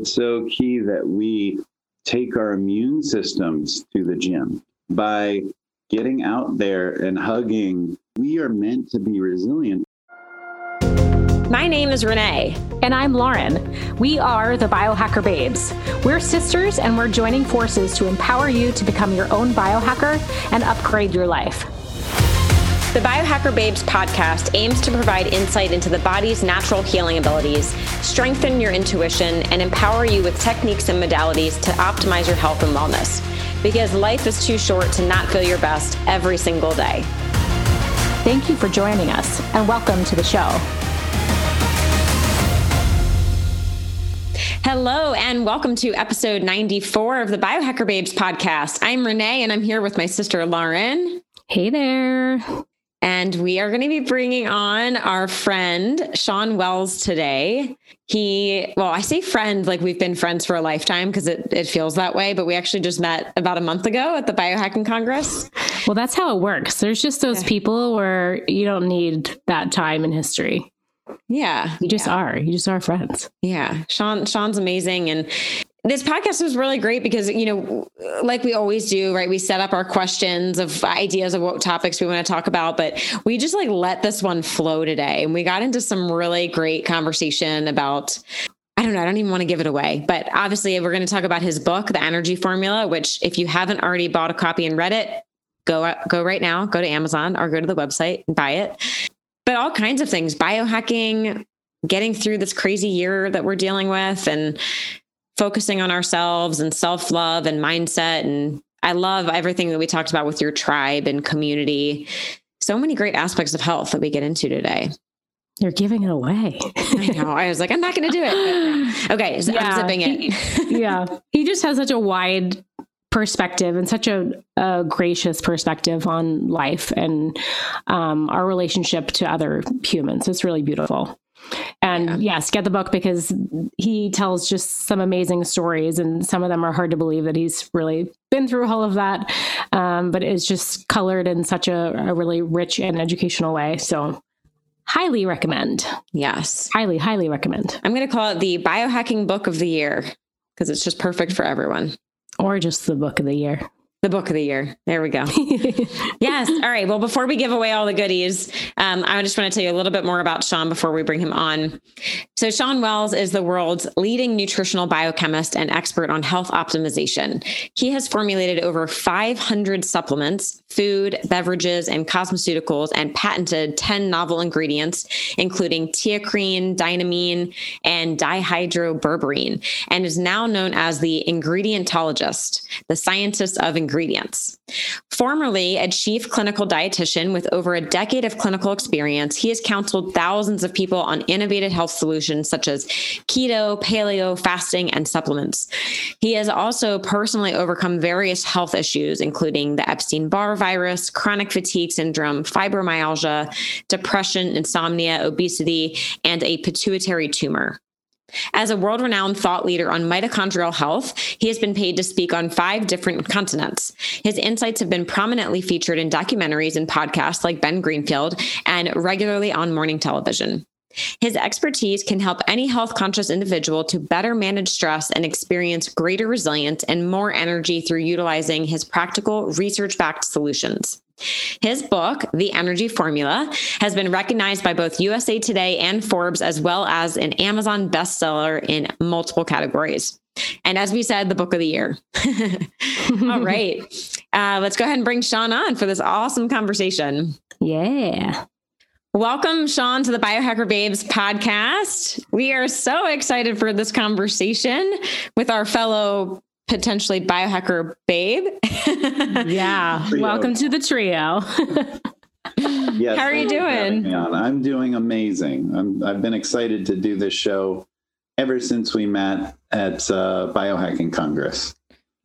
it's so key that we take our immune systems to the gym by getting out there and hugging. We are meant to be resilient. My name is Renee. And I'm Lauren. We are the Biohacker Babes. We're sisters and we're joining forces to empower you to become your own biohacker and upgrade your life. The Biohacker Babes podcast aims to provide insight into the body's natural healing abilities, strengthen your intuition, and empower you with techniques and modalities to optimize your health and wellness. Because life is too short to not feel your best every single day. Thank you for joining us and welcome to the show. Hello, and welcome to episode 94 of the Biohacker Babes podcast. I'm Renee, and I'm here with my sister, Lauren. Hey there. And we are going to be bringing on our friend, Sean Wells, today. He, well, I say friend like we've been friends for a lifetime because it, it feels that way, but we actually just met about a month ago at the Biohacking Congress. Well, that's how it works. There's just those yeah. people where you don't need that time in history. Yeah. You just yeah. are. You just are friends. Yeah. Sean Sean's amazing and this podcast was really great because you know like we always do right we set up our questions of ideas of what topics we want to talk about but we just like let this one flow today and we got into some really great conversation about I don't know. I don't even want to give it away, but obviously we're going to talk about his book, The Energy Formula, which if you haven't already bought a copy and read it, go go right now, go to Amazon or go to the website and buy it but all kinds of things biohacking, getting through this crazy year that we're dealing with, and focusing on ourselves and self love and mindset. And I love everything that we talked about with your tribe and community. So many great aspects of health that we get into today. You're giving it away. I know. I was like, I'm not going to do it. Okay. So yeah, I'm zipping it. He, yeah. He just has such a wide perspective and such a, a gracious perspective on life and um, our relationship to other humans. It's really beautiful. And yeah. yes, get the book because he tells just some amazing stories, and some of them are hard to believe that he's really been through all of that. Um, but it's just colored in such a, a really rich and educational way. So, highly recommend. Yes. Highly, highly recommend. I'm going to call it the biohacking book of the year because it's just perfect for everyone. Or just the book of the year. The book of the year. There we go. yes. All right. Well, before we give away all the goodies, um, I just want to tell you a little bit more about Sean before we bring him on. So, Sean Wells is the world's leading nutritional biochemist and expert on health optimization. He has formulated over 500 supplements, food, beverages, and cosmeceuticals, and patented 10 novel ingredients, including teacrine, dynamine, and dihydroberberine, and is now known as the ingredientologist, the scientist of ingredients. Formerly a chief clinical dietitian with over a decade of clinical experience, he has counseled thousands of people on innovative health solutions such as keto, paleo, fasting, and supplements. He has also personally overcome various health issues, including the Epstein Barr virus, chronic fatigue syndrome, fibromyalgia, depression, insomnia, obesity, and a pituitary tumor. As a world renowned thought leader on mitochondrial health, he has been paid to speak on five different continents. His insights have been prominently featured in documentaries and podcasts like Ben Greenfield and regularly on morning television. His expertise can help any health conscious individual to better manage stress and experience greater resilience and more energy through utilizing his practical, research backed solutions. His book, The Energy Formula, has been recognized by both USA Today and Forbes, as well as an Amazon bestseller in multiple categories. And as we said, the book of the year. All right. Uh, let's go ahead and bring Sean on for this awesome conversation. Yeah. Welcome, Sean, to the Biohacker Babes podcast. We are so excited for this conversation with our fellow potentially biohacker babe. yeah. Trio. Welcome to the trio. yes, How are you doing? I'm doing amazing. I'm, I've been excited to do this show ever since we met at uh, Biohacking Congress.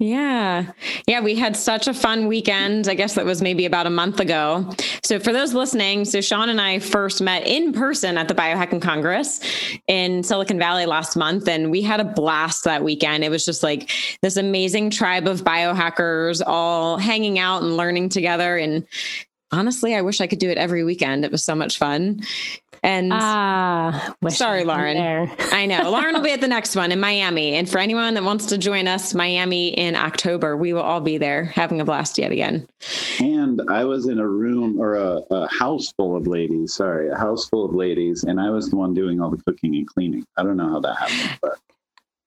Yeah. Yeah. We had such a fun weekend. I guess that was maybe about a month ago. So, for those listening, so Sean and I first met in person at the Biohacking Congress in Silicon Valley last month, and we had a blast that weekend. It was just like this amazing tribe of biohackers all hanging out and learning together. And honestly, I wish I could do it every weekend. It was so much fun. And ah, sorry, Lauren. I know. Lauren will be at the next one in Miami. And for anyone that wants to join us, Miami in October, we will all be there having a blast yet again. And I was in a room or a, a house full of ladies, sorry, a house full of ladies, and I was the one doing all the cooking and cleaning. I don't know how that happened, but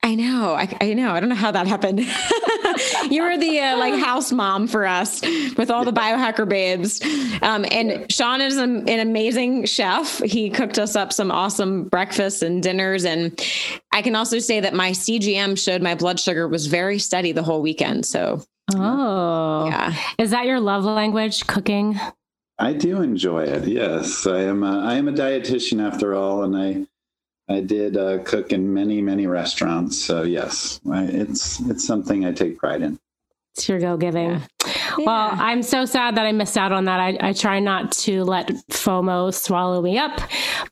I know. I, I, know. I don't know how that happened. you were the uh, like house mom for us with all the biohacker babes. Um, and Sean is an, an amazing chef. He cooked us up some awesome breakfasts and dinners. And I can also say that my CGM showed my blood sugar was very steady the whole weekend. So, oh, yeah. Is that your love language, cooking? I do enjoy it. Yes, I am. A, I am a dietitian after all, and I I did uh, cook in many, many restaurants. So yes, I, it's it's something I take pride in. It's your go giving. Yeah. Well, I'm so sad that I missed out on that. I, I try not to let FOMO swallow me up,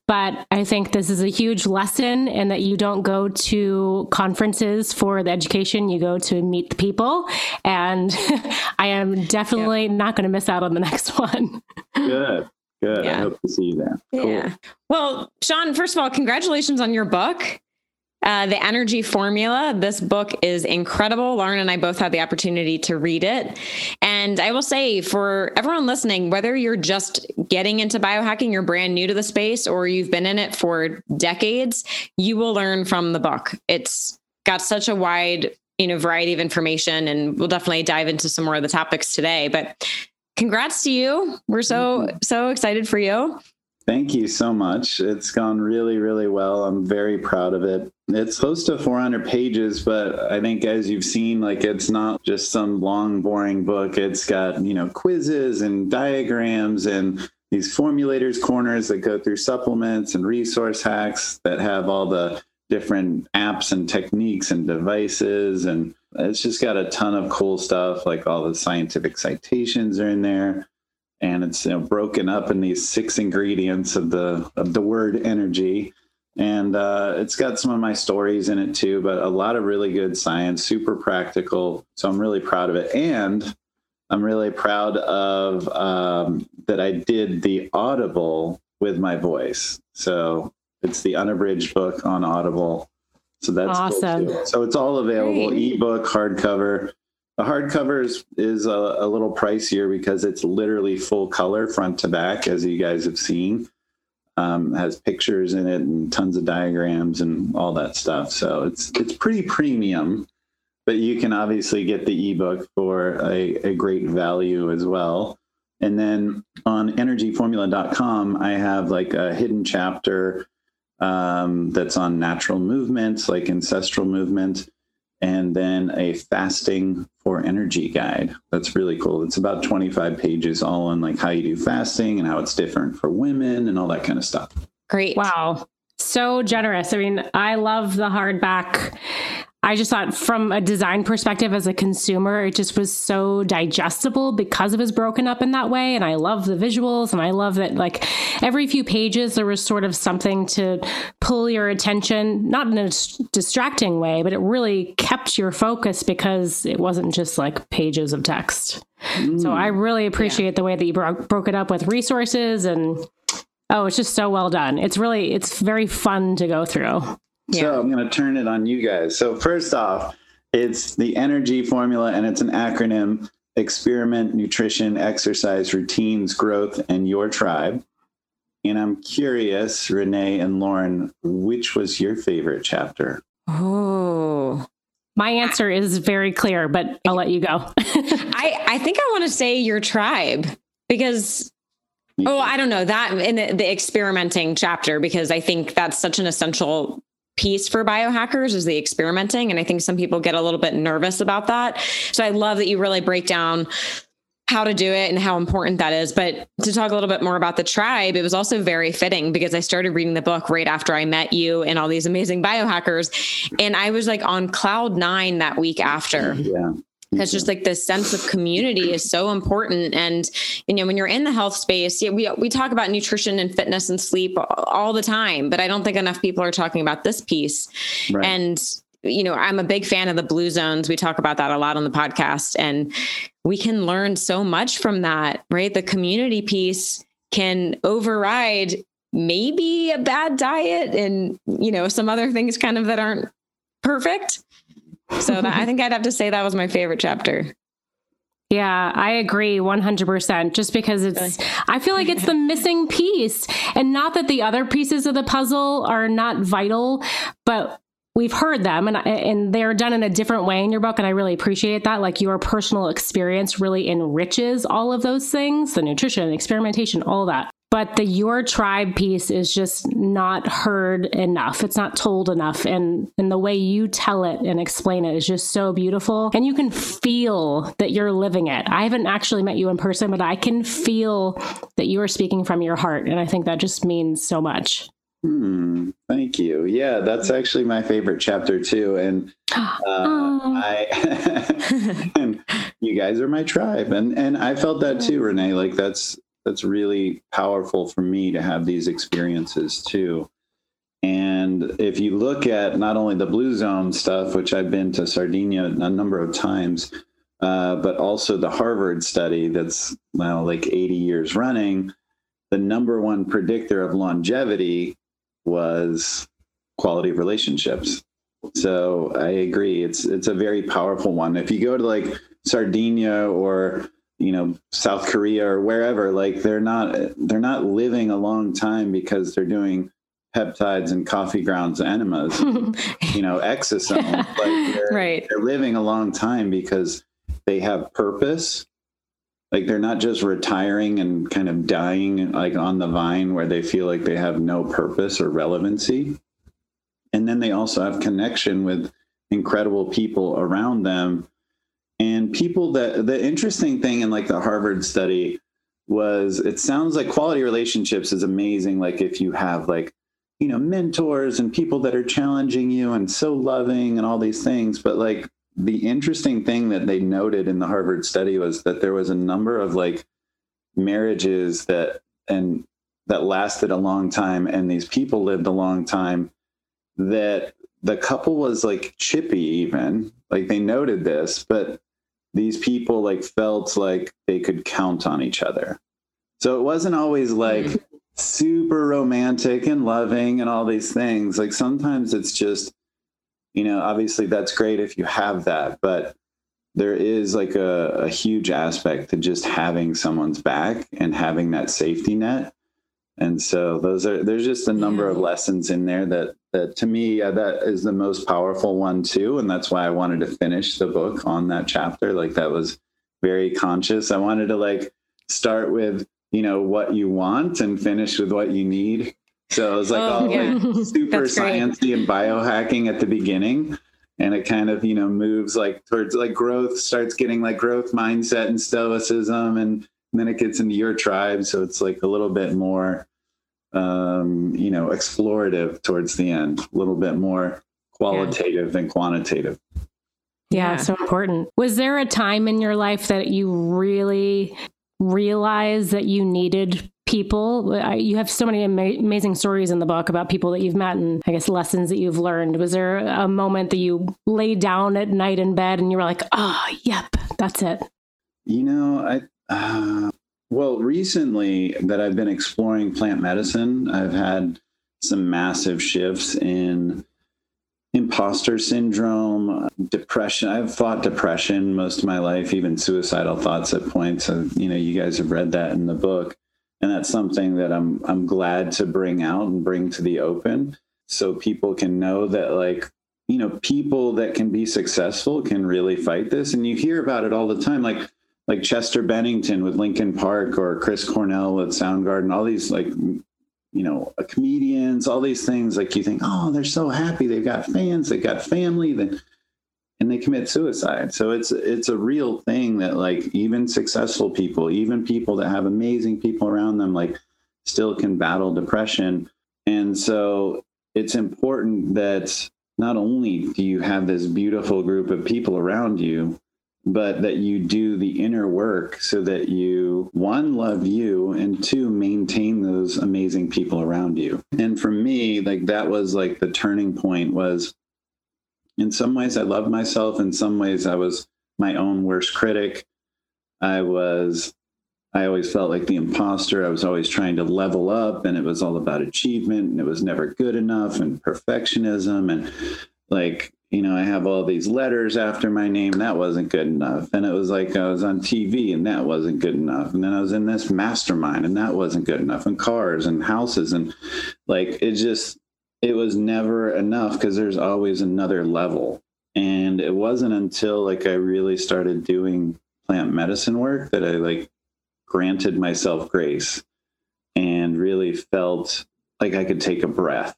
but I think this is a huge lesson in that you don't go to conferences for the education, you go to meet the people. And I am definitely yeah. not going to miss out on the next one. Good. Good. Yeah. I hope to see you there. Cool. Yeah. Well, Sean, first of all, congratulations on your book. Uh, the Energy Formula. This book is incredible. Lauren and I both had the opportunity to read it. And I will say for everyone listening, whether you're just getting into biohacking, you're brand new to the space, or you've been in it for decades, you will learn from the book. It's got such a wide you know variety of information and we'll definitely dive into some more of the topics today but congrats to you. We're so, so excited for you. Thank you so much. It's gone really, really well. I'm very proud of it. It's close to 400 pages, but I think as you've seen, like it's not just some long, boring book. It's got, you know, quizzes and diagrams and these formulators corners that go through supplements and resource hacks that have all the different apps and techniques and devices and it's just got a ton of cool stuff, like all the scientific citations are in there, and it's you know, broken up in these six ingredients of the of the word energy. And uh, it's got some of my stories in it too, but a lot of really good science, super practical. So I'm really proud of it, and I'm really proud of um, that I did the Audible with my voice. So it's the unabridged book on Audible so that's awesome. Cool so it's all available Great. ebook, hardcover. The hardcover is, is a, a, little pricier because it's literally full color front to back, as you guys have seen. Um, has pictures in it and tons of diagrams and all that stuff. So it's it's pretty premium, but you can obviously get the ebook for a, a great value as well. And then on energyformula.com, I have like a hidden chapter um, that's on natural movements like ancestral movement, and then a fasting for energy guide. That's really cool. It's about 25 pages all on like how you do fasting and how it's different for women and all that kind of stuff. Great. Wow. So generous. I mean, I love the hardback I just thought from a design perspective as a consumer, it just was so digestible because it was broken up in that way. And I love the visuals and I love that like every few pages there was sort of something to pull your attention, not in a distracting way, but it really kept your focus because it wasn't just like pages of text. Mm. So I really appreciate yeah. the way that you bro- broke it up with resources and oh, it's just so well done. It's really it's very fun to go through. Yeah. So I'm going to turn it on you guys. So, first off, it's the energy formula and it's an acronym experiment, nutrition, exercise, routines, growth, and your tribe. And I'm curious, Renee and Lauren, which was your favorite chapter? Oh, my answer is very clear, but I'll let you go. I, I think I want to say your tribe because Oh, I don't know that in the, the, experimenting chapter because I think that's such an essential piece for biohackers is the experimenting. And I think some people get a little bit nervous about that. So I love that you really break down how to do it and how important that is. But to talk a little bit more about the tribe, it was also very fitting because I started reading the book right after I met you and all these amazing biohackers. And I was like on cloud nine that week after. Yeah because just like this sense of community is so important. And you know when you're in the health space yeah, we we talk about nutrition and fitness and sleep all the time but i don't think enough people are talking about this piece. Right. and you know i'm a big fan of the blue zones. We talk about that a lot on the podcast. And we can learn so much from that right? The community piece can override maybe a bad diet and, you know, some other things kind of that aren't perfect. So that, I think I'd have to say that was my favorite chapter. Yeah, I agree 100%. Just because it's? I feel like it's the missing piece. And not that the other pieces of the puzzle are not vital, but we've heard them and, and they're done in a different way in your book. And I really appreciate that. Like your personal experience really enriches all of those things the nutrition, experimentation, all that but the your tribe piece is just not heard enough. It's not told enough. And and the way you tell it and explain it is just so beautiful. And you can feel that you're living it. I haven't actually met you in person but i can feel that you are speaking from your heart. And i think that just means so much. Hmm, thank you. Yeah, that's actually my favorite chapter too. And uh, I, and you guys are my tribe, and and I felt that too, Renee. Like that's that's really powerful for me to have these experiences too. And if you look at not only the Blue Zone stuff, which I've been to Sardinia a number of times, uh, but also the Harvard study that's well like 80 years running, the number one predictor of longevity was quality of relationships. So I agree, it's it's a very powerful one. If you go to like Sardinia or you know South Korea or wherever like they're not they're not living a long time because they're doing peptides and coffee grounds enemas you know exosomes like they're, right. they're living a long time because they have purpose. Like they're not just retiring and kind of dying like on the vine where they feel like they have no purpose or relevancy. And then they also have connection with incredible people around them and people that the interesting thing in like the Harvard study was it sounds like quality relationships is amazing. Like if you have like, you know, mentors and people that are challenging you and so loving and all these things. But like the interesting thing that they noted in the Harvard study was that there was a number of like marriages that and that lasted a long time and these people lived a long time that the couple was like chippy even like they noted this but these people like felt like they could count on each other. So it wasn't always like mm. super romantic and loving and all these things. Like sometimes it's just, you know, obviously that's great if you have that, but there is like a, a huge aspect to just having someone's back and having that safety net. And so those are there's just a number yeah. of lessons in there that that to me yeah, that is the most powerful one too. And that's why i wanted to finish the book on that chapter. Like that was very conscious. I wanted to like start with you know what you want and finish with what you need. So it was like oh, all yeah. like super sciencey and biohacking at the beginning. And it kind of you know moves like towards like growth starts getting like growth mindset and stoicism. And, and then it gets into your tribe. So it's like a little bit more um, you know, explorative towards the end, a little bit more qualitative yeah. than quantitative. Yeah, yeah, so important. Was there a time in your life that you really realized that you needed people? You have so many ama- amazing stories in the book about people that you've met and I guess lessons that you've learned. Was there a moment that you lay down at night in bed and you were like, "Oh, yep, that's it." You know, I uh, well, recently that I've been exploring plant medicine, I've had some massive shifts in imposter syndrome, depression. I've fought depression most of my life, even suicidal thoughts at points. And, you know, you guys have read that in the book. And that's something that I'm I'm glad to bring out and bring to the open so people can know that like you know people that can be successful can really fight this and you hear about it all the time like like Chester Bennington with Linkin Park or Chris Cornell with Soundgarden, all these like you know comedians, all these things like you think, oh, they're so happy, they've got fans, they've got family, then and they commit suicide. So it's it's a real thing that like even successful people, even people that have amazing people around them, like still can battle depression. And so it's important that not only do you have this beautiful group of people around you, but that you do the inner work so that you one love you and two maintain those amazing people around you. And for me like that was like the turning point was in some ways i loved myself. In some ways i was my own worst critic. I was I always felt like the imposter. I was always trying to level up, and it was all about achievement, and it was never good enough, and perfectionism, and like you know, I have all these letters after my name. That wasn't good enough. And it was like I was on TV and that wasn't good enough. And then I was in this mastermind and that wasn't good enough. And cars and houses and like it just, it was never enough because there's always another level. And it wasn't until like I really started doing plant medicine work that I like granted myself grace and really felt like I could take a breath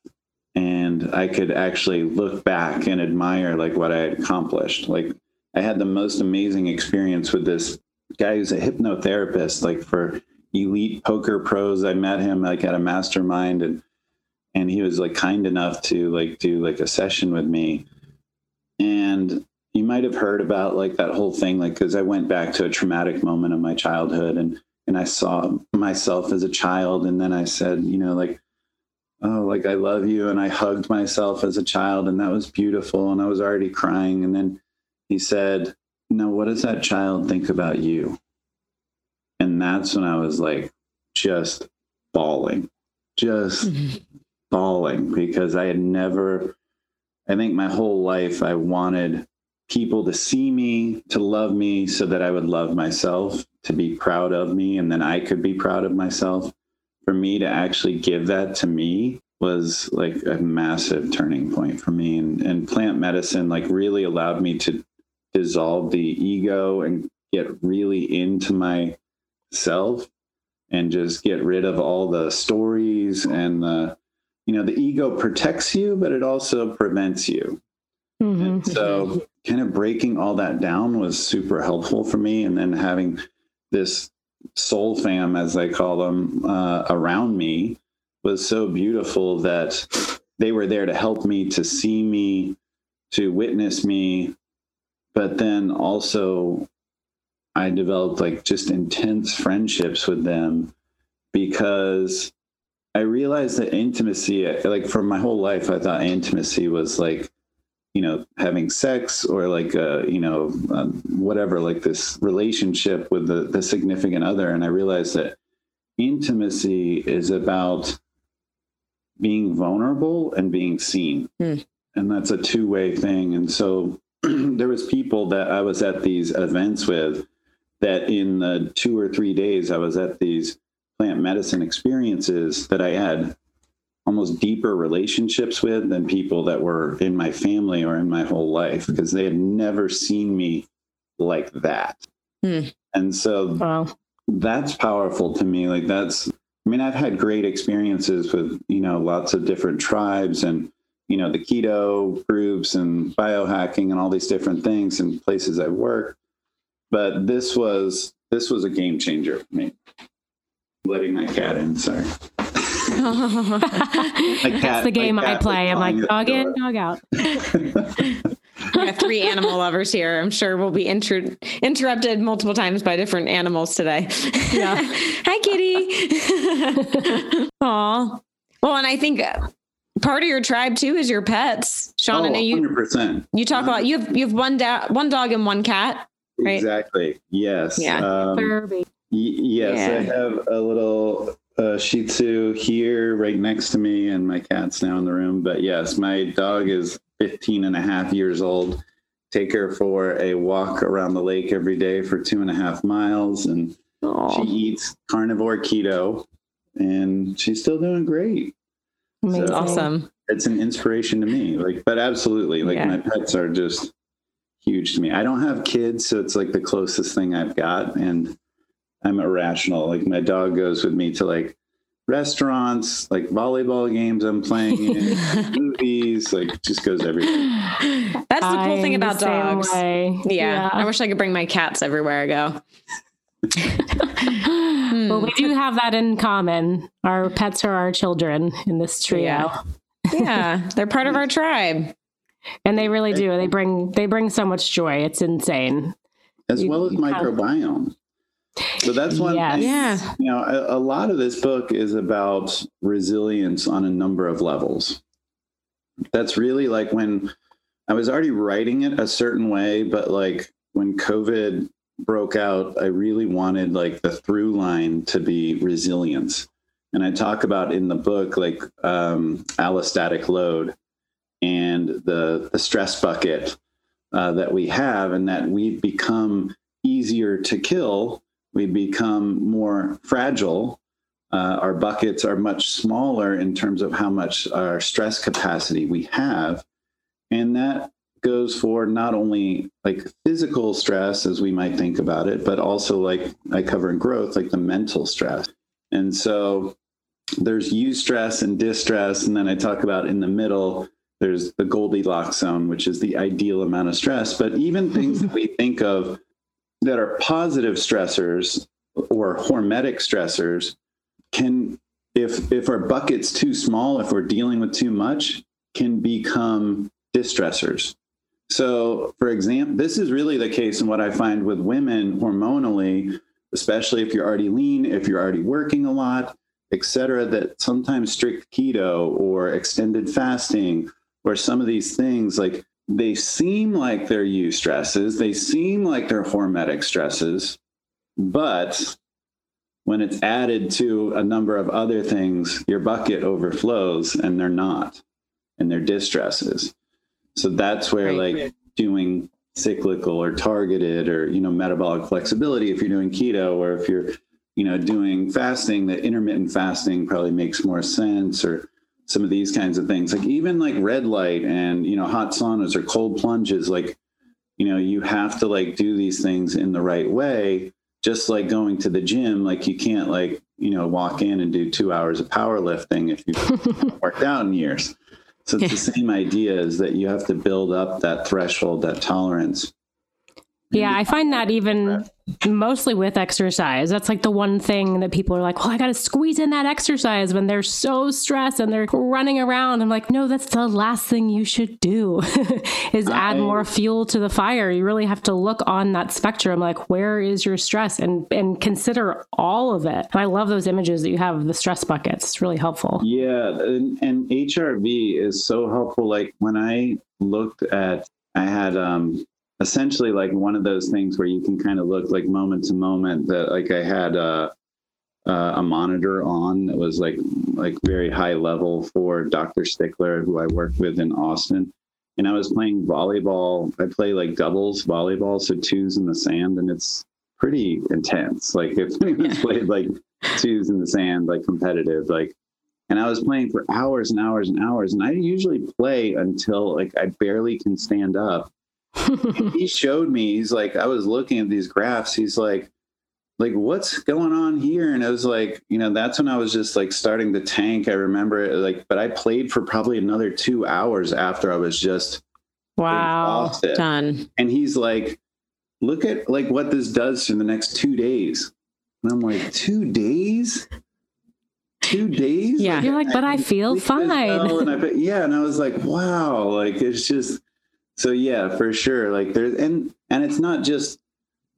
and I could actually look back and admire like what I had accomplished. Like I had the most amazing experience with this guy who's a hypnotherapist, like for elite poker pros. I met him like at a mastermind and and he was like kind enough to like do like a session with me. And you might have heard about like that whole thing, like because I went back to a traumatic moment of my childhood and and I saw myself as a child and then I said, you know, like oh, like I love you. And I hugged myself as a child, and that was beautiful. And I was already crying. And then he said, No, what does that child think about you? And that's when I was like, just bawling, just mm-hmm. bawling because I had never, I think my whole life, I wanted people to see me, to love me, so that I would love myself, to be proud of me, and then I could be proud of myself for me to actually give that to me was like a massive turning point for me. And, and plant medicine like really allowed me to dissolve the ego and get really into myself and just get rid of all the stories and the you know the ego protects you but it also prevents you. Mm-hmm. and so kind of breaking all that down was super helpful for me. And then having this soul fam, as I call them, uh, around me was so beautiful that they were there to help me, to see me, to witness me. But then also, I developed like just intense friendships with them because I realized that intimacy, like for my whole life, I thought intimacy was like you know having sex or like uh, you know um, whatever like this relationship with the, the significant other. And i realized that intimacy is about being vulnerable and being seen. Mm. and that's a two-way thing. And so there was people that i was at these events with that in the two or three days i was at these plant medicine experiences that i had almost deeper relationships with than people that were in my family or in my whole life because they had never seen me like that. Hmm. And so wow. that's powerful to me. Like that's I mean, I've had great experiences with, you know, lots of different tribes and, you know, the keto groups and biohacking and all these different things and places I've worked. But this was this was a game changer for me. Letting my cat in, sorry. Cat, That's the game I play. I'm like, dog in, dog out. we have three animal lovers here. I'm sure we'll be inter- interrupted multiple times by different animals today. Yeah. Hi, kitty. Aw. Well, and I think part of your tribe too is your pets. Sean, oh, I you 100%. You talk 100%. about you have you have one da- one dog and one cat. Right? Exactly. Yes. Yeah. Um, y- yes, yeah. I have a little uh, Shih Tzu here right next to me, and my cat's now in the room. But yes, my dog is 15 and a half years old. Take her for a walk around the lake every day for two and a half miles, and Aww. she eats carnivore keto, and she's still doing great. So awesome. It's an inspiration to me. Like, but absolutely, like yeah. my pets are just huge to me. I don't have kids, so it's like the closest thing I've got, and I'm irrational. Like my dog goes with me to like restaurants, like volleyball games I'm playing in, movies, like just goes everywhere. That's the cool I'm thing about dogs. Yeah. yeah. I wish I could bring my cats everywhere I go. Well, we hmm. do have that in common. Our pets are our children in this trio. Yeah. yeah, they're part of our tribe. And they really do. They bring they bring so much joy. It's insane. As well as microbiome. So that's one. Yes. Yeah. You know, a, a, lot of this book is about resilience on a number of levels. That's really like when I was already writing it a certain way, but like when COVID broke out, I really wanted like the through line to be resilience. And I talk about in the book like um, allostatic load and the, the stress bucket uh, that we have, and that we've become easier to kill. We become more fragile. Uh, our buckets are much smaller in terms of how much our stress capacity we have. And that goes for not only like physical stress as we might think about it, but also like I cover in growth, like the mental stress. And so there's eustress and distress. And then I talk about in the middle, there's the Goldilocks zone, which is the ideal amount of stress. But even things that we think of that are positive stressors or hormetic stressors can, if if our bucket's too small, if we're dealing with too much, can become distressors. So, for example, this is really the case in what I find with women hormonally, especially if you're already lean, if you're already working a lot, et cetera, that sometimes strict keto or extended fasting or some of these things, like they seem like they're eustresses, they seem like they're hormetic stresses, but when it's added to a number of other things, your bucket overflows and they're not, and they're distresses. So that's where right. like doing cyclical or targeted or you know metabolic flexibility if you're doing keto or if you're you know doing fasting that intermittent fasting probably makes more sense or some of these kinds of things. Like even like red light and you know hot saunas or cold plunges like you know you have to like do these things in the right way. Just like going to the gym like you can't like you know walk in and do two hours of powerlifting if you've worked out in years. So it's the same idea is that you have to build up that threshold, that tolerance. Yeah, I find that even mostly with exercise. That's like the one thing that people are like, well, I got to squeeze in that exercise when they're so stressed and they're running around. I'm like, no, that's the last thing you should do is I, add more fuel to the fire. You really have to look on that spectrum, like where is your stress and, and consider all of it. And I love those images that you have of the stress buckets. It's really helpful. Yeah. And, and HRV is so helpful. Like when I looked at, I had, um, essentially like one of those things where you can kind of look like moment to moment that like I had a, a monitor on that was like like very high level for Dr. Stickler, who I work with in Austin. And I was playing volleyball. I play like doubles volleyball, so twos in the sand, and it's pretty intense. Like if anyone's played like twos in the sand, like competitive, like and I was playing for hours and hours and hours. And I usually play until like I barely can stand up he showed me, he's like, I was looking at these graphs. He's like, like, what's going on here? And i was like, you know, that's when I was just like starting to tank. I remember it like, but I played for probably another two hours after I was just wow exhausted. done. And he's like, look at like what this does for the next two days. And I'm like, two days? Two days? Yeah. Like, You're like, but I, I feel fine. And I, yeah. And I was like, wow, like it's just so yeah, for sure. Like there's and and it's not just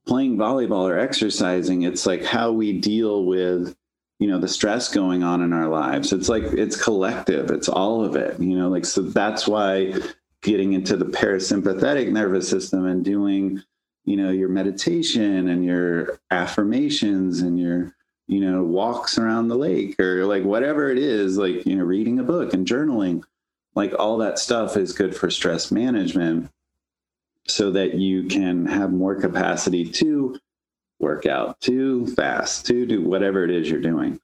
playing volleyball or exercising. It's like how we deal with you know the stress going on in our lives. It's like it's collective. It's all of it. You know, like so that's why getting into the parasympathetic nervous system and doing you know your meditation and your affirmations and your you know walks around the lake or like whatever it is like you know reading a book and journaling like all that stuff is good for stress management so that you can have more capacity to work out, to fast, to do whatever it is you're doing.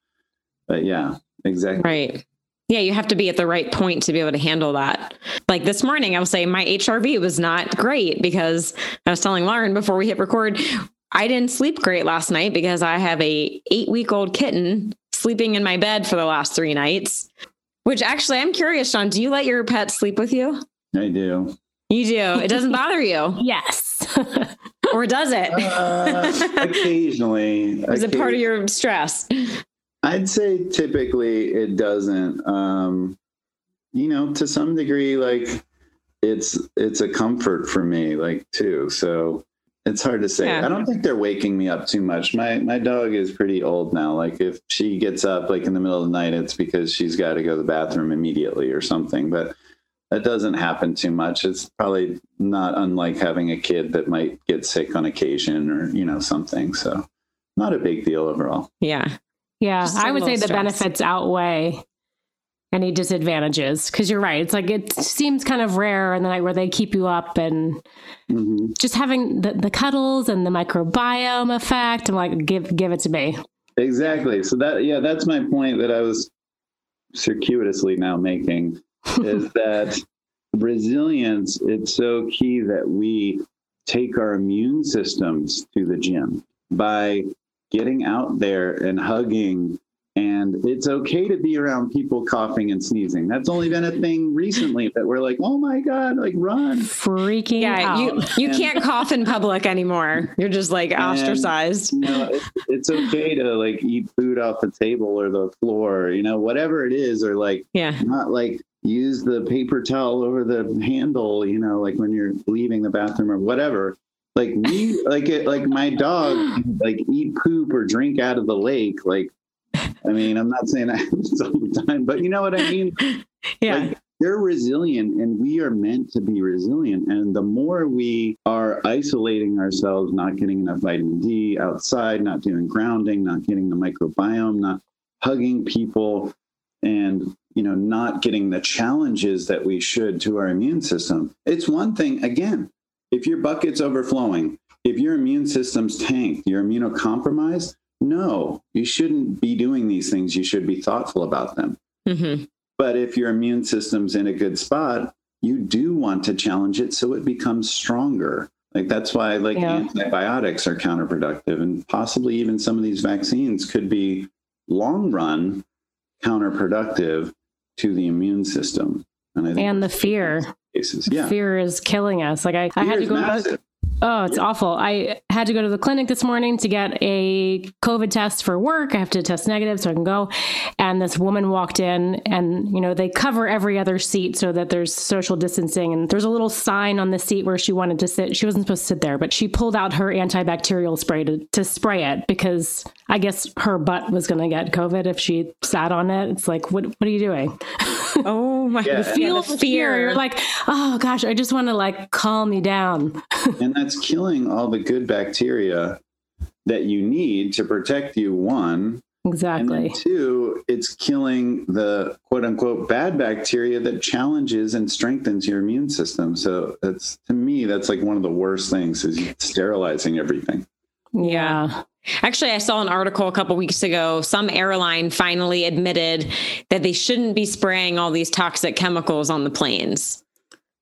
But yeah, exactly. Right. Yeah, you have to be at the right point to be able to handle that. Like this morning, I was saying my HRV was not great because I was telling Lauren before we hit record, I didn't sleep great last night because I have a eight week old kitten sleeping in my bed for the last three nights. Which actually, I'm curious, Sean. Do you let your pet sleep with you? I do. You do. It doesn't bother you. yes. or does it? Uh, occasionally. Is it part of your stress? I'd say typically it doesn't. Um, you know, to some degree, like it's it's a comfort for me, like too. So it's hard to say. Yeah. I don't think they're waking me up too much. My my dog is pretty old now. Like if she gets up like in the middle of the night, it's because she's got to go to the bathroom immediately or something. But that doesn't happen too much. It's probably not unlike having a kid that might get sick on occasion or, you know, something. So not a big deal overall. Yeah. Yeah. Just a I would say little the benefits outweigh any disadvantages because you're right. It's like it seems kind of rare in the night where they keep you up and Mhm. just having the, the cuddles and the microbiome effect. I'm like, give give it to me. Exactly. So that, yeah, that's my point that I was circuitously now making is that resilience, it's so key that we take our immune systems to the gym by getting out there and hugging. And it's okay to be around people coughing and sneezing. That's only been a thing recently that we're like, oh my God, like run. Freaking Yeah, out. you you And- can't cough in public anymore. You're just like ostracized. You know, it's, it's okay to like eat food off the table or the floor, you know, whatever it is, or like Yeah. not like use the paper towel over the handle, you know, like when you're leaving the bathroom or whatever. Like we like it like my dog like eat poop or drink out of the lake. Like I mean, I'm not saying that happens all the time, but you know what I mean? Yeah. Like, they're resilient and we are meant to be resilient. And the more we are isolating ourselves, not getting enough vitamin D outside, not doing grounding, not getting the microbiome, not hugging people, and you know, not getting the challenges that we should to our immune system. It's one thing, again, if your bucket's overflowing, if your immune system's tanked, you're immunocompromised, no, you shouldn't be doing these things. You should be thoughtful about them. hmm But if your immune system's in a good spot, you do want to challenge it so it becomes stronger. Like that's why like Yeah. antibiotics are counterproductive and possibly even some of these vaccines could be long run counterproductive to the immune system. And I think and the fear. cases. Yeah. Fear is killing us. Like I, I had to go. Oh, it's awful. I had to go to the clinic this morning to get a COVID test for work. I have to test negative so I can go. And this woman walked in and, you know, they cover every other seat so that there's social distancing. And there's a little sign on the seat where she wanted to sit. She wasn't supposed to sit there, but she pulled out her antibacterial spray to, to spray it because I guess her butt was going to get COVID if she sat on it. It's like, what, what are you doing? Oh my Yeah. God. Feel the the fear. You're like, oh gosh, I just want to like calm me down. and that's killing all the good bacteria that you need to protect you one Exactly. then two it's killing the quote unquote bad bacteria that challenges and strengthens your immune system so that's to me that's like one of the worst things is sterilizing everything Yeah. Actually, I saw an article a couple weeks ago. Some airline finally admitted that they shouldn't be spraying all these toxic chemicals on the planes.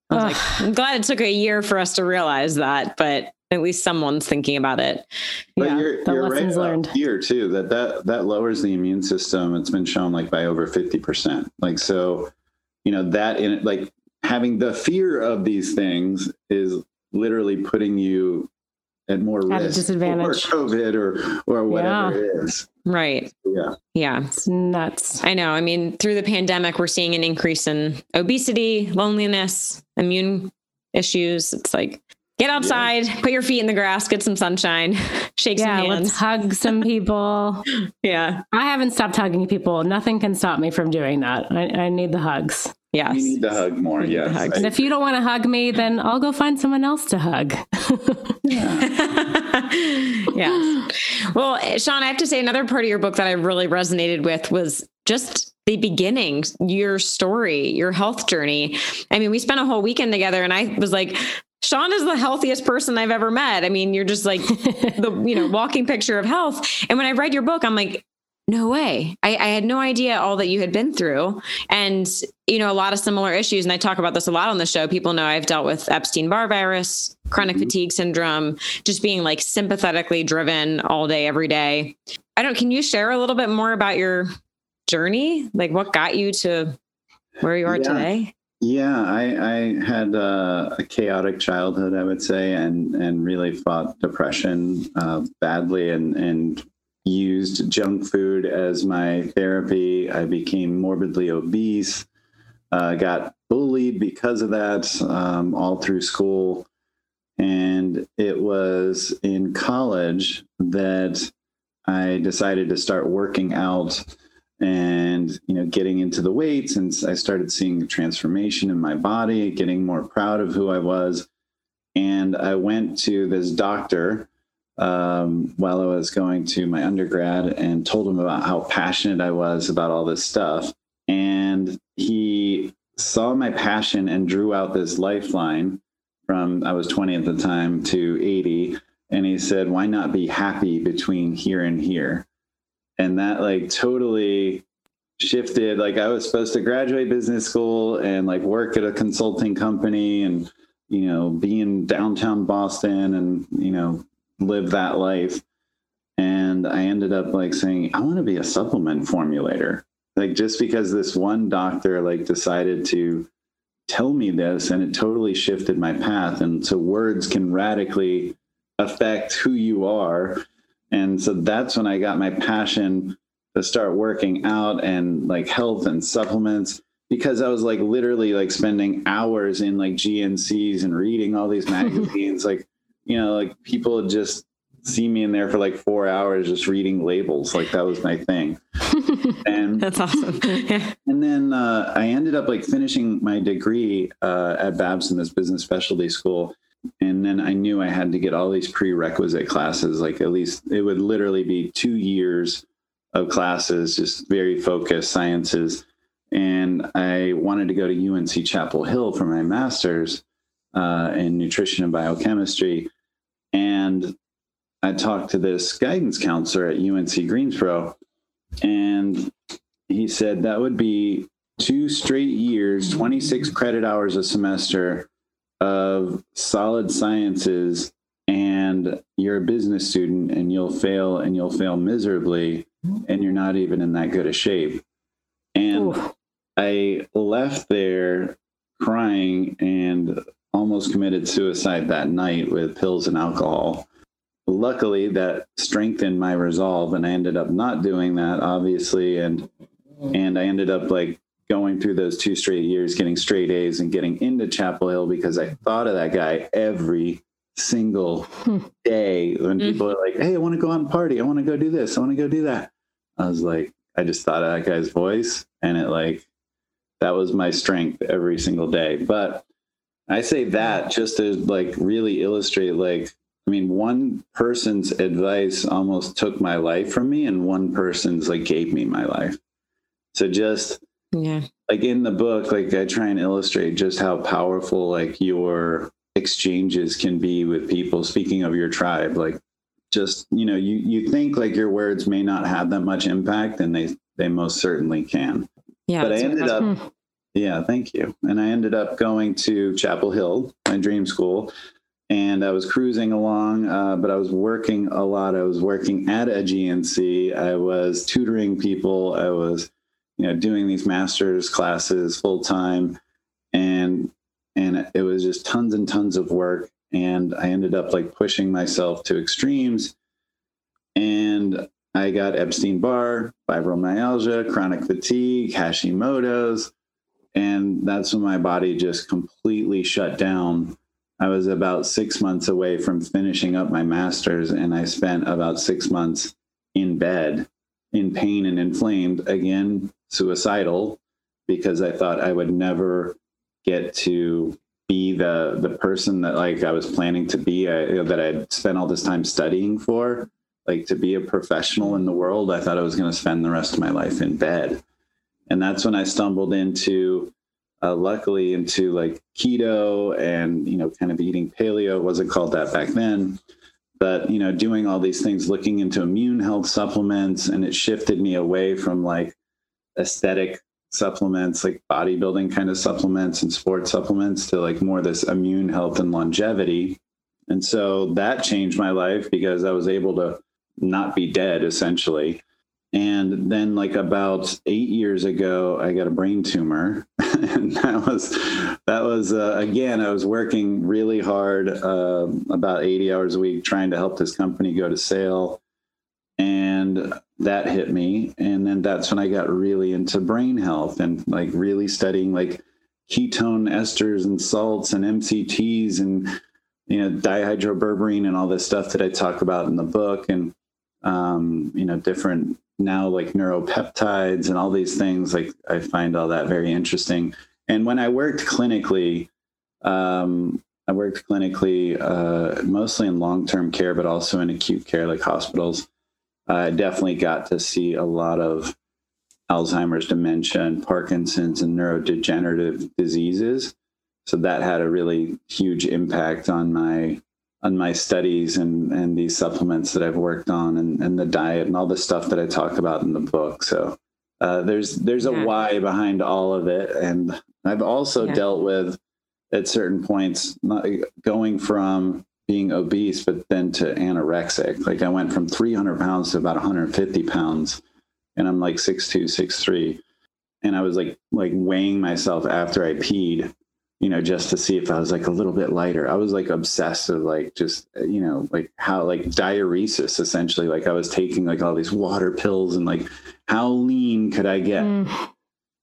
I was Ugh. like, I'm glad it took a year for us to realize that, but at least someone's thinking about it. but yeah. you're, the you're lessons about learned. here too that, that that lowers the immune system it's been shown like by over 50% like so you know that in like having the fear of these things is literally putting you at more At a disadvantage. for COVID or or whatever it is. Right. Yeah. Yeah. It's nuts. I know. I mean, through the pandemic, we're seeing an increase in obesity, loneliness, immune issues. It's like, get outside, put your feet in the grass, get some sunshine, shake Yeah, some let's hands. hug some people. Yeah. I haven't stopped hugging people. Nothing can stop me from doing that. I, I need the hugs. Yes. You need to hug more. You Yes. hug. And if you don't want to hug me, then I'll go find someone else to hug. Yeah. yes. Well, Sean, I have to say another part of your book that I really resonated with was just the beginning, your story, your health journey. I mean, we spent a whole weekend together and I was like, Sean is the healthiest person I've ever met. I mean, you're just like the, you know, walking picture of health. And when I read your book, I'm like, no way. I, I had no idea all that you had been through. And, you know, a lot of similar issues. And I talk about this a lot on the show. People know I've dealt with Epstein Barr virus, chronic Mhm. fatigue syndrome, just being like sympathetically driven all day, every day. I don't, can you share a little bit more about your journey? Like what got you to where you are Yeah. today? Yeah, I, I had uh, a chaotic childhood, I would say, and and really fought depression uh, badly, and and used junk food as my therapy. I became morbidly obese, uh, got bullied because of that um, all through school, and it was in college that I decided to start working out and you know getting into the weights. And i started seeing a transformation in my body getting more proud of who i was. And i went to this doctor um, while i was going to my undergrad and told him about how passionate i was about all this stuff. And he saw my passion and drew out this lifeline from i was 20 at the time to 80 and he said why not be happy between here and here? And that like totally shifted. Like i was supposed to graduate business school and like work at a consulting company and you know be in downtown boston and you know live that life. And i ended up like saying i want to be a supplement formulator. Like just because this one doctor like decided to tell me this and it totally shifted my path. And so words can radically affect who you are. And so that's when I got my passion to start working out and like health and supplements because I was like literally like spending hours in like GNCs and reading all these magazines. like, you know, like people just see me in there for like four hours just reading labels. Like that was my thing. and that's awesome. yeah. And then uh, I ended up like finishing my degree uh, at Babson, this business specialty school and then I knew I had to get all these prerequisite classes. Like at least it would literally be two years of classes, just very focused sciences. And I wanted to go to UNC Chapel Hill for my master's uh, in nutrition and biochemistry. And I talked to this guidance counselor at UNC Greensboro, and he said that would be two straight years, 26 credit hours a semester of solid sciences and you're a business student and you'll fail and you'll fail miserably and you're not even in that good a shape. And Ooh. I left there crying and almost committed suicide that night with pills and alcohol. Luckily, that strengthened my resolve, and I ended up not doing that, obviously, and and I ended up like going through those two straight years, getting straight A's and getting into Chapel Hill because I thought of that guy every single day when mm-hmm. people are like, Hey, I want to go out and party. I want to go do this. I want to go do that. I was like, I just thought of that guy's voice and it like, that was my strength every single day. But I say that just to like really illustrate, like, I mean, one person's advice almost took my life from me and one person's like gave me my life. So just yeah. Like in the book, like I try and illustrate just how powerful like your exchanges can be with people. Speaking of your tribe, like just, you know, you you think like your words may not have that much impact and they they most certainly can. Yeah. But I ended up hmm. Yeah, thank you. And I ended up going to Chapel Hill, my dream school, and I was cruising along, uh, but I was working a lot. I was working at a GNC. I was tutoring people. I was you know doing these masters classes full time and and it was just tons and tons of work and i ended up like pushing myself to extremes and i got epstein-barr fibromyalgia chronic fatigue hashimoto's and that's when my body just completely shut down. I was about six months away from finishing up my masters and i spent about six months in bed in pain and inflamed again suicidal because I thought I would never get to be the the person that like I was planning to be I, that I'd spent all this time studying for like to be a professional in the world I thought I was going to spend the rest of my life in bed and that's when I stumbled into uh, luckily into like keto and you know kind of eating paleo. Wasn't called that back then. But you know doing all these things looking into immune health supplements and it shifted me away from like aesthetic supplements like bodybuilding kind of supplements and sports supplements to like more this immune health and longevity. And so that changed my life because i was able to not be dead essentially and then like about eight years ago i got a brain tumor. And that was that was uh, again i was working really hard uh, about 80 hours a week trying to help this company go to sale. And that hit me. And then that's when i got really into brain health and like really studying like ketone esters and salts and mcts and you know dihydroberberine and all this stuff that i talk about in the book. And um, you know, different now like neuropeptides and all these things. Like I find all that very interesting. And when I worked clinically, um, I worked clinically uh, mostly in long term care, but also in acute care, like hospitals. I definitely got to see a lot of Alzheimer's, dementia, and Parkinson's and neurodegenerative diseases. So that had a really huge impact on my on my studies and and these supplements that I've worked on and, and the diet and all the stuff that I talk about in the book. So uh, there's there's a why behind all of it, and I've also yeah. dealt with at certain points not, going from being obese, but then to anorexic. Like I went from 300 pounds to about 150 pounds, and I'm like six two, six three, and I was like like weighing myself after I peed you know, just to see if I was like a little bit lighter. I was like obsessed with like just, you know, like how like diuresis essentially. Like I was taking like all these water pills and like how lean could I get? Mm.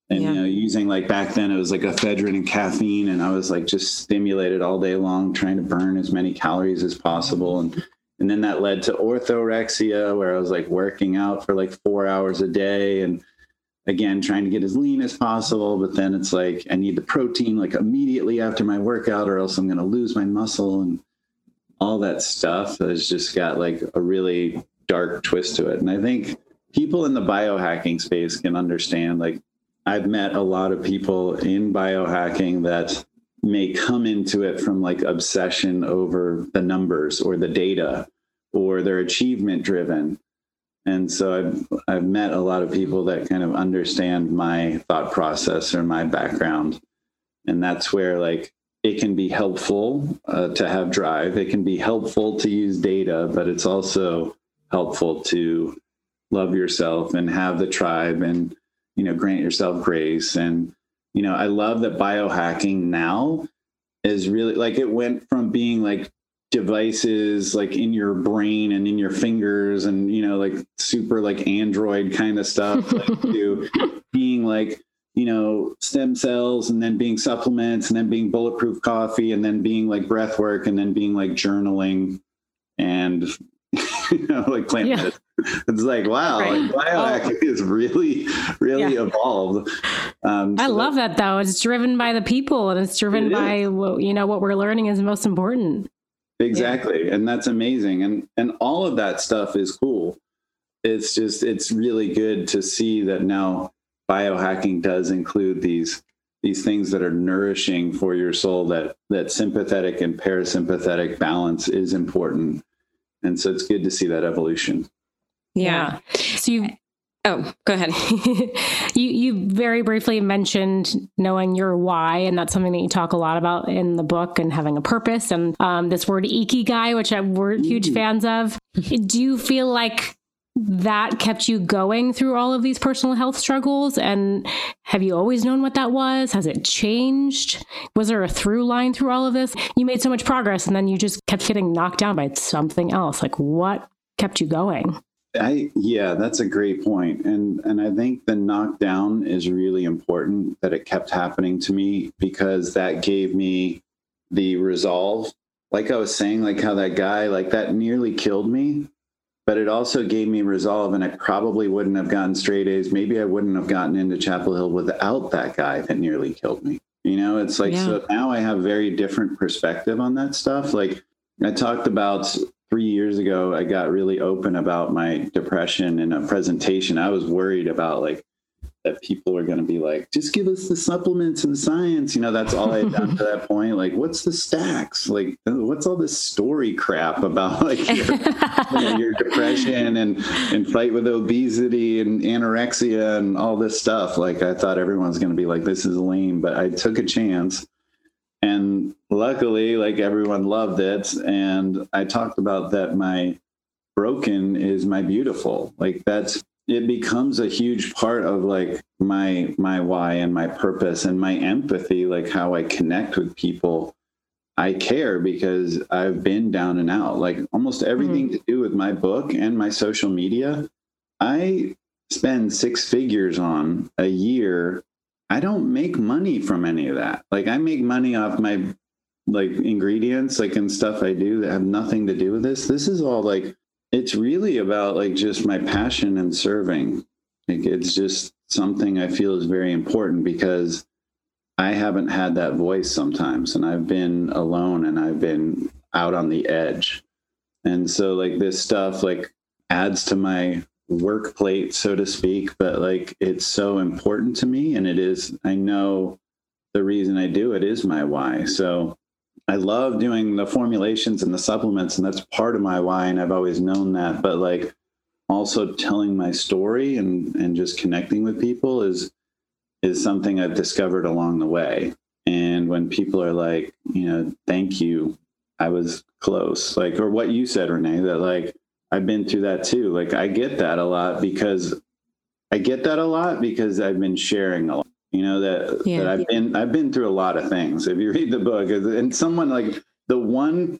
And yeah. you know, using like back then it was like ephedrine and caffeine, and I was like just stimulated all day long, trying to burn as many calories as possible. And and then that led to orthorexia, where I was like working out for like four hours a day and again trying to get as lean as possible but then it's like i need the protein like immediately after my workout or else i'm going to lose my muscle and all that stuff has just got like a really dark twist to it. And i think people in the biohacking space can understand like i've met a lot of people in biohacking that may come into it from like obsession over the numbers or the data or they're achievement driven and so I've I've met a lot of people that kind of understand my thought process or my background, and that's where like it can be helpful uh, to have drive. It can be helpful to use data, but it's also helpful to love yourself and have the tribe and you know grant yourself grace and you know i love that biohacking now is really like it went from being like devices like in your brain and in your fingers and you know like super like android kind of stuff like to being like you know stem cells and then being supplements and then being bulletproof coffee and then being like breath work and then being like journaling and you know like plant yeah. it's like wow right. like biohacking oh. is really really yeah. evolved um, so i love that, though it's driven by the people and it's driven it by what you know what we're learning is most important Exactly. Yeah. And that's amazing. And and all of that stuff is cool. It's just it's really good to see that now biohacking does include these these things that are nourishing for your soul that that sympathetic and parasympathetic balance is important. And so it's good to see that evolution. Yeah. So you Oh, go ahead. you you very briefly mentioned knowing your why, and that's something that you talk a lot about in the book, and having a purpose, and um, this word ikigai, which I, we're huge mm. fans of. Do you feel like that kept you going through all of these personal health struggles? And have you always known what that was? Has it changed? Was there a through line through all of this? You made so much progress, and then you just kept getting knocked down by something else. Like what kept you going? I yeah, that's a great point. And and I think the knockdown is really important that it kept happening to me because that gave me the resolve. Like I was saying, like how that guy, like that nearly killed me, but it also gave me resolve and I probably wouldn't have gotten straight A's. Maybe I wouldn't have gotten into Chapel Hill without that guy that nearly killed me. You know, it's like yeah. so now I have very different perspective on that stuff. Like I talked about three years ago, I got really open about my depression in a presentation. I was worried about like that people were going to be like, just give us the supplements and science. You know, that's all I had done to that point. Like, what's the stacks? Like, what's all this story crap about like your, you know, your depression and and fight with obesity and anorexia and all this stuff? Like, I thought everyone's going to be like, this is lame, but I took a chance and luckily like everyone loved it. And i talked about that my broken is my beautiful. Like that's it becomes a huge part of like my my why and my purpose and my empathy like how i connect with people. I care because i've been down and out. Like almost everything mm-hmm. to do with my book and my social media i spend six figures on a year I don't make money from any of that. Like I make money off my like ingredients, like and stuff I do that have nothing to do with this. This is all like it's really about like just my passion and serving. Like it's just something I feel is very important because I haven't had that voice sometimes and I've been alone and I've been out on the edge. And so like this stuff like adds to my work plate so to speak, but like it's so important to me and it is I know the reason I do it is my why. So I love doing the formulations and the supplements, and that's part of my why, and I've always known that. But like also telling my story and and just connecting with people is is something I've discovered along the way. And when people are like, you know, thank you, I was close, like, or what you said, Renee, that like I've been through that too. Like I get that a lot because I get that a lot because I've been sharing a lot you know that yeah. that I've been I've been through a lot of things. If you read the book, and someone like the one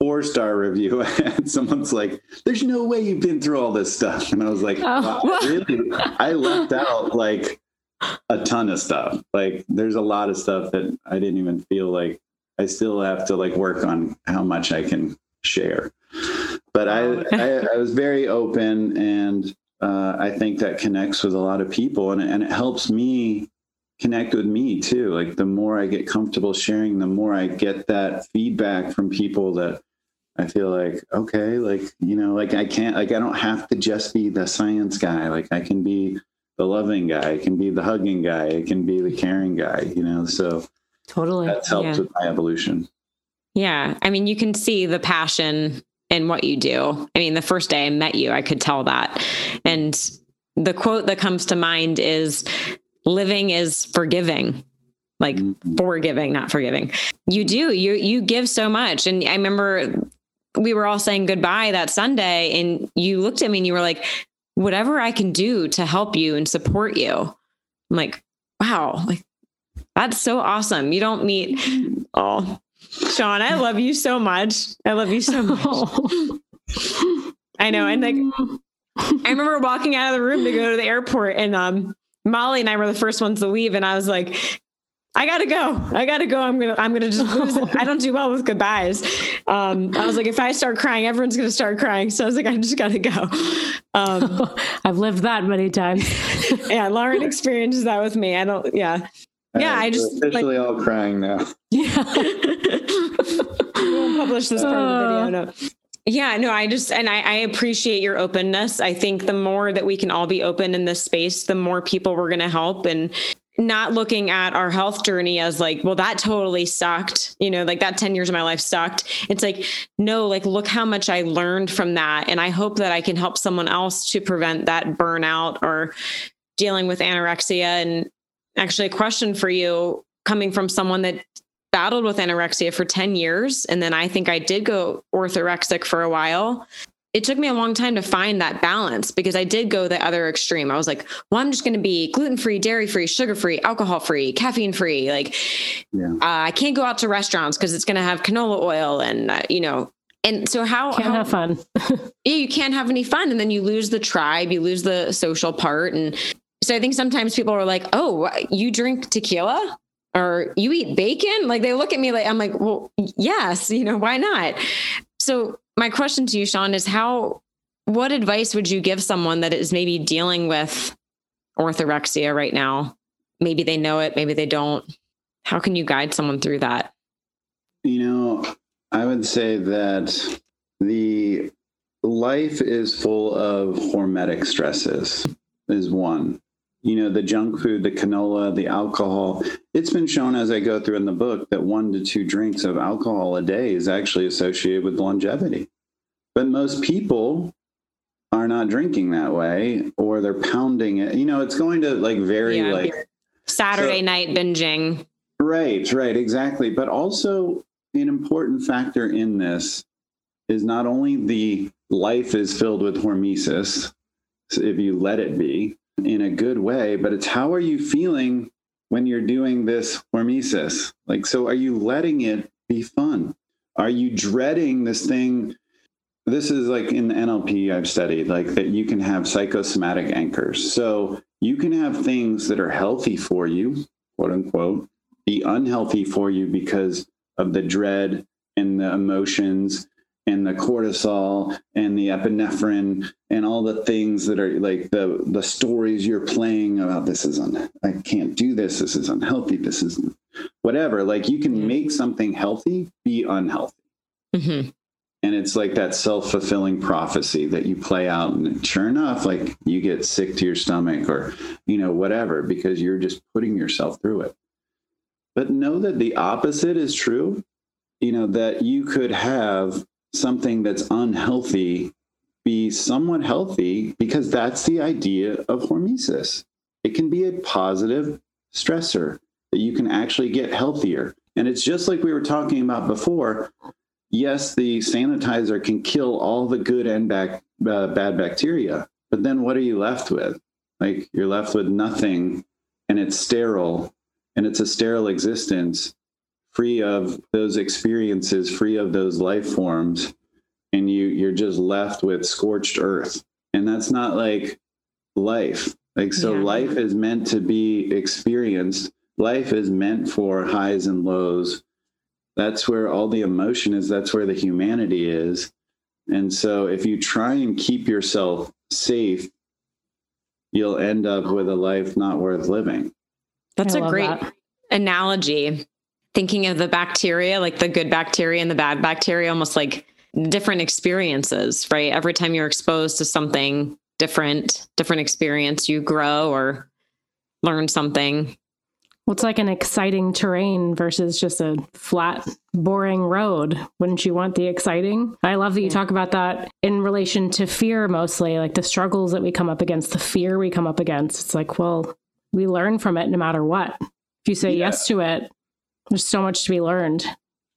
four star review, and someone's like, "There's no way you've been through all this stuff," and I was like, oh. wow, "Really?" I left out like a ton of stuff. Like, there's a lot of stuff that I didn't even feel like I still have to like work on how much I can share. But I. I, I was very open and uh, I think that connects with a lot of people and, and it helps me connect with me too. Like the more I get comfortable sharing, the more I get that feedback from people that I feel like, okay, like, you know, like I can't, like, I don't have to just be the science guy. Like I can be the loving guy, I can be the hugging guy, I can be the caring guy, you know? So totally that's helped yeah. with my evolution. Yeah. I mean, you can see the passion in what you do. I mean, the first day I met you, I could tell that. And the quote that comes to mind is living is forgiving like mm-hmm. forgiving not forgiving you do you you give so much and i remember we were all saying goodbye that sunday and you looked at me and you were like whatever i can do to help you and support you i'm like wow like that's so awesome you don't meet oh shawn i love you so much i love you so much i know and like i remember walking out of the room to go to the airport and um Molly and I were the first ones to leave, and I was like, I gotta go. I gotta go. I'm gonna I'm gonna just lose it. I don't do well with goodbyes. Um, I was like, if I start crying, everyone's gonna start crying. So I was like, I just gotta go. Um, I've lived that many times. yeah, Lauren experiences that with me. I don't. Yeah, yeah. I just officially like, all crying now. Yeah. we won't publish this part uh, of the video. No. Yeah, no, I just, and I, I, appreciate your openness. I think the more that we can all be open in this space, the more people we're going to help and not looking at our health journey as like, well, that totally sucked. You know, like that 10 years of my life sucked. It's like, no, like, look how much I learned from that. And I hope that I can help someone else to prevent that burnout or dealing with anorexia. And actually, a question for you coming from someone that battled with anorexia for 10 years. And then I think I did go orthorexic for a while. It took me a long time to find that balance because I did go the other extreme. I was like, well, I'm just going to be gluten free, dairy free, sugar free, alcohol free, caffeine free. Like, yeah. uh, I can't go out to restaurants because it's going to have canola oil and, uh, you know, and so how can't how, have fun. yeah, you can't have any fun, and then you lose the tribe, you lose the social part, and so I think sometimes people are like, "Oh, you drink tequila? or you eat bacon? Like they look at me like, I'm like, well, yes, you know, why not? So my question to you, Shawn, is how, what advice would you give someone that is maybe dealing with orthorexia right now? Maybe they know it, maybe they don't. How can you guide someone through that? You know, I would say that the life is full of hormetic stresses, is one you know, the junk food, the canola, the alcohol. It's been shown as I go through in the book that one to two drinks of alcohol a day is actually associated with longevity. But most people are not drinking that way or they're pounding it. You know, it's going to like very yeah, like Saturday so, night binging. Right, right, exactly. But also an important factor in this is not only the life is filled with hormesis, if you let it be, in a good way, but it's how are you feeling when you're doing this hormesis? Like, so are you letting it be fun? Are you dreading this thing? This is like in the NLP I've studied, like that you can have psychosomatic anchors. So you can have things that are healthy for you, quote unquote, be unhealthy for you because of the dread and the emotions and the cortisol and the epinephrine and all the things that are like the the stories you're playing about this isn't I can't do this this is unhealthy this isn't whatever. Like you can make something healthy be unhealthy. Mm-hmm. and it's like that self-fulfilling prophecy that you play out and sure enough like you get sick to your stomach or you know whatever because you're just putting yourself through it. But know that the opposite is true you know that you could have something that's unhealthy be somewhat healthy because that's the idea of hormesis. It can be a positive stressor that you can actually get healthier. And it's just like we were talking about before. Yes, the sanitizer can kill all the good and bac- uh, bad bacteria, but then what are you left with? Like you're left with nothing, and it's sterile, and it's a sterile existence, free of those experiences, free of those life forms, and you you're just left with scorched earth, and that's not like life. Like so, Yeah. life is meant to be experienced. Life is meant for highs and lows that's where all the emotion is that's where the humanity is and so if you try and keep yourself safe you'll end up with a life not worth living That's I a great that. analogy. Thinking of the bacteria, like the good bacteria and the bad bacteria, almost like different experiences, right? Every time you're exposed to something different, different experience, you grow or learn something. Well, it's like an exciting terrain versus just a flat, boring road. Wouldn't you want the exciting? I love that you Yeah. talk about that in relation to fear mostly, like the struggles that we come up against, the fear we come up against. It's like, well, we learn from it no matter what. If you say Yeah. yes to it, there's so much to be learned.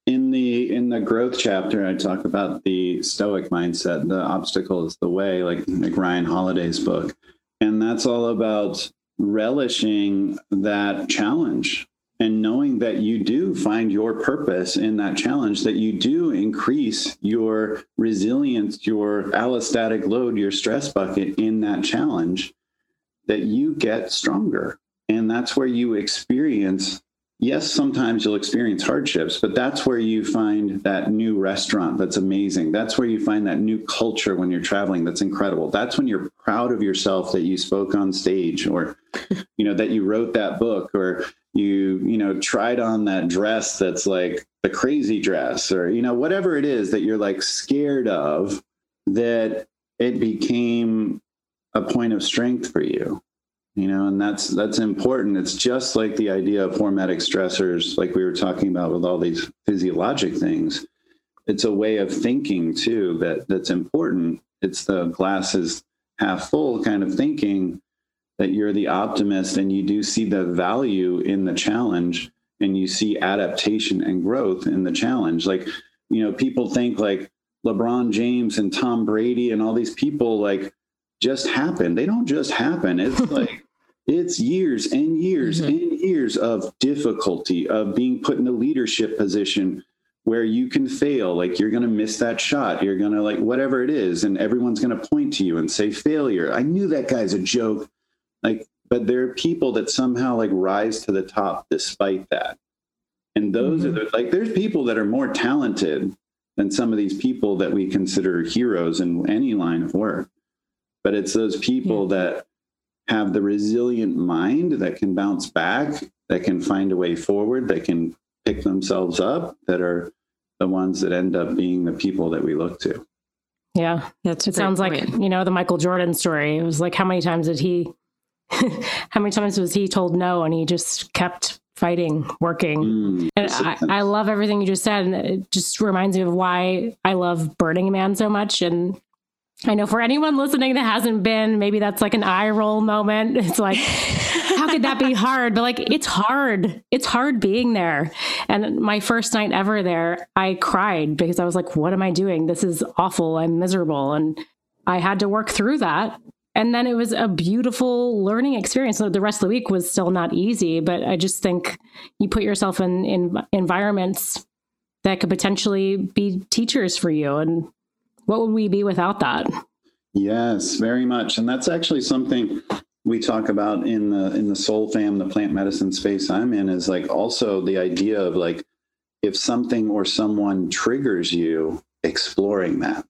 in the in the growth chapter i talk about the stoic mindset the obstacle is the way like like ryan holiday's book and that's all about relishing that challenge and knowing that you do find your purpose in that challenge that you do increase your resilience your allostatic load your stress bucket in that challenge that you get stronger and that's where you experience yes, sometimes you'll experience hardships, but that's where you find that new restaurant that's amazing. That's where you find that new culture when you're traveling that's incredible. That's when you're proud of yourself that you spoke on stage or you know that you wrote that book or you you know tried on that dress that's like the crazy dress or you know whatever it is that you're like scared of that it became a point of strength for you you know and that's that's important. It's just like the idea of hormetic stressors like we were talking about with all these physiologic things. It's a way of thinking too that that's important. It's the glasses half full kind of thinking that you're the optimist and you do see the value in the challenge and you see adaptation and growth in the challenge. Like you know people think like lebron james and tom brady and all these people like just happen. They don't just happen. It's like it's years and years Mhm. and years of difficulty of being put in a leadership position where you can fail like you're going to miss that shot you're going to like whatever it is and everyone's going to point to you and say failure. I knew that guy's a joke. Like but there are people that somehow like rise to the top despite that. And those are the like there's people that are more talented than some of these people that we consider heroes in any line of work. But it's those people that have the resilient mind that can bounce back that can find a way forward that can pick themselves up that are the ones that end up being the people that we look to Yeah. That's It great sounds like, you know, the Michael Jordan story. It was like, how many times did he, how many times was he told no and he just kept fighting, working? Mm, And I, I love everything you just said. And it just reminds me of why I love Burning Man so much. And I know for anyone listening that hasn't been, maybe that's like an eye roll moment. It's like, how could that be hard? But like, it's hard. It's hard being there. And my first night ever there, I cried because I was like, what am I doing? This is awful. I'm miserable. And I had to work through that. And then it was a beautiful learning experience. So the rest of the week was still not easy, but I just think you put yourself in, in environments that could potentially be teachers for you. And what would we be without that? Yes, very much. And that's actually something we talk about in the in the soul fam, the plant medicine space I'm in, is like also the idea of like if something or someone triggers you, exploring that.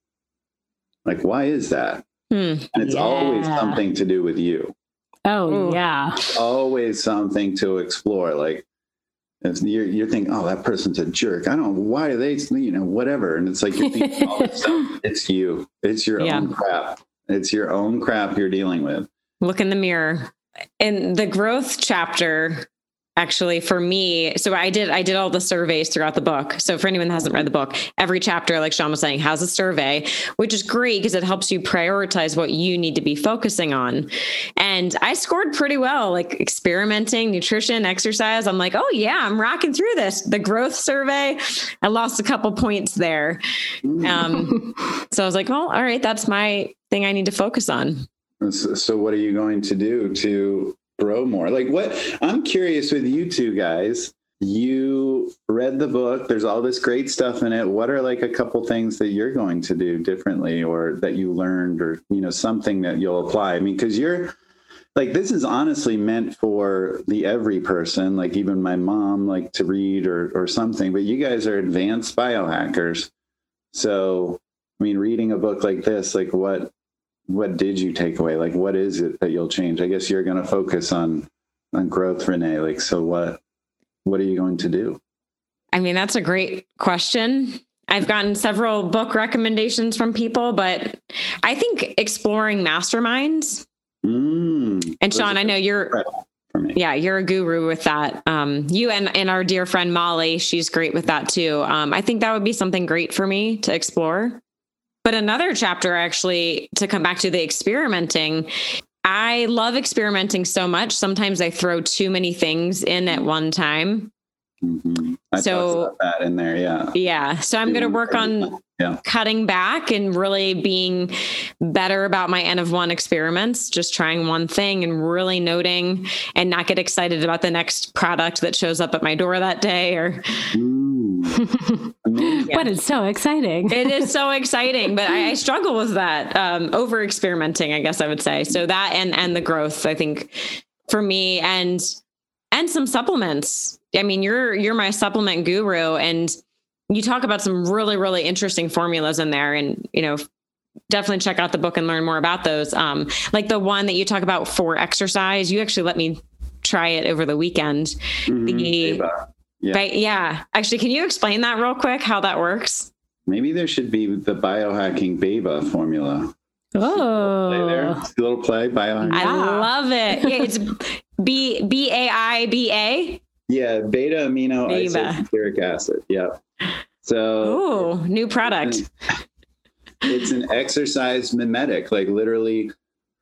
Like, why is that? Hmm. And it's always something to do with you. Oh, Ooh. yeah. always something to explore. Like if you're, you're thinking, oh, that person's a jerk. I don't know why they, you know, whatever. And it's like you're thinking all this stuff. It's you. It's your Yeah. own crap. It's your own crap you're dealing with. Look in the mirror. In the growth chapter, actually for me, so I did I did all the surveys throughout the book. So for anyone that hasn't read the book, every chapter, like Shawn was saying, has a survey, which is great because it helps you prioritize what you need to be focusing on. And I scored pretty well, like experimenting, nutrition, exercise. I'm like, oh yeah, I'm rocking through this. The growth survey, I lost a couple points there. Um, so I was like, well, all right, that's my thing I need to focus on. So, so what are you going to do to grow more? Like what I'm curious with you two guys. You read the book. There's all this great stuff in it. What are like a couple things that you're going to do differently or that you learned or you know something that you'll apply? I mean, because you're like this is honestly meant for the every person, like even my mom like to read or or something, but you guys are advanced biohackers. So I mean, reading a book like this, like what what did you take away? Like, what is it that you'll change? I guess you're going to focus on on growth, Renee. Like, so what? What are you going to do? I mean, that's a great question. I've gotten several book recommendations from people, but I think exploring masterminds. Mm, And Shawn, I know you're for me. yeah, you're a guru with that. Um, you and and our dear friend Molly, she's great with that too. Um, I think that would be something great for me to explore. But another chapter, actually, to come back to the experimenting, I love experimenting so much. Sometimes I throw too many things in at one time. Mhm. I So- that in there. Yeah. Yeah. So I'm going to work on Yeah. cutting back and really being better about my N of one experiments, just trying one thing and really noting and not get excited about the next product that shows up at my door that day or Mm. But it's so exciting. it is so exciting but I, I struggle with that um, over experimenting i guess i would say so that and and the growth i think for me and and some supplements i mean you're you're my supplement guru and you talk about some really really interesting formulas in there and you know definitely check out the book and learn more about those um like the one that you talk about for exercise you actually let me try it over the weekend Mhm. the- Yeah. right yeah actually can you explain that real quick how that works Maybe there should be the biohacking Beba formula. Play there. Oh, a little play biohacking. I love it. Yeah, it's B B A I B A. yeah, beta amino isobutyric acid. Yeah. So Oh, new product. it's an exercise mimetic, like literally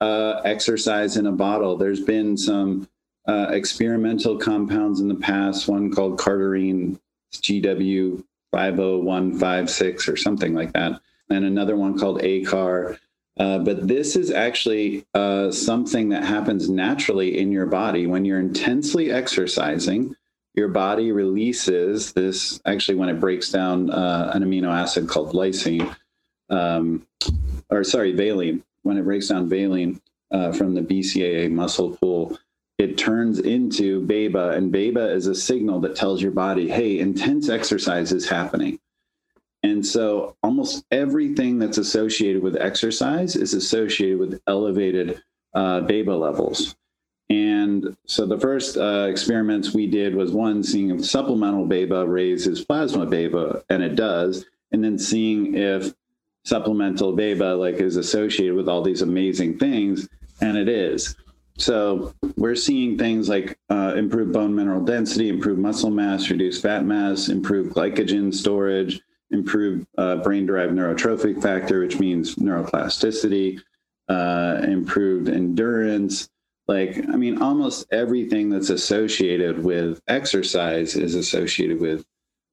uh, exercise in a bottle. There's been some uh, experimental compounds in the past, one called Cardarine GW 50156 or something like that, and another one called AICAR. Uh, but this is actually uh, something that happens naturally in your body when you're intensely exercising. Your body releases this. Actually, when it breaks down uh, an amino acid called lysine, um, or sorry, valine. When it breaks down valine uh, from the BCAA muscle pool, it turns into BAIBA, and BAIBA is a signal that tells your body, "Hey, intense exercise is happening." And so, almost everything that's associated with exercise is associated with elevated uh, levels. And so, the first uh, experiments we did was one seeing if supplemental BAIBA raises plasma BAIBA, and it does, and then seeing if supplemental BAIBA like is associated with all these amazing things, and it is. So we're seeing things like uh, improved bone mineral density, improved muscle mass, reduced fat mass, improved glycogen storage, improved uh, brain-derived neurotrophic factor, which means neuroplasticity, uh, improved endurance. Like, I mean, almost everything that's associated with exercise is associated with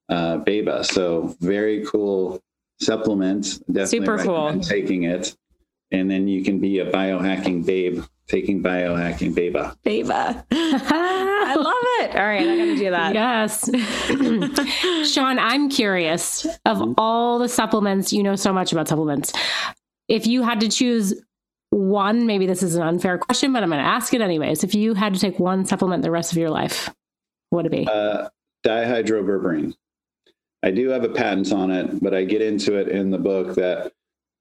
uh, BAIBA. So very cool supplement. Definitely Super cool. Taking it, and then you can be a biohacking babe taking biohacking BEBA. Beba. I love it. All right, I gotta do that. yes. Shawn, I'm curious of all the supplements, you know so much about supplements. If you had to choose one, maybe this is an unfair question, but I'm going to ask it anyways. If you had to take one supplement the rest of your life, what would it be? Uh, dihydroberberine. I do have a patent on it, but I get into it in the book that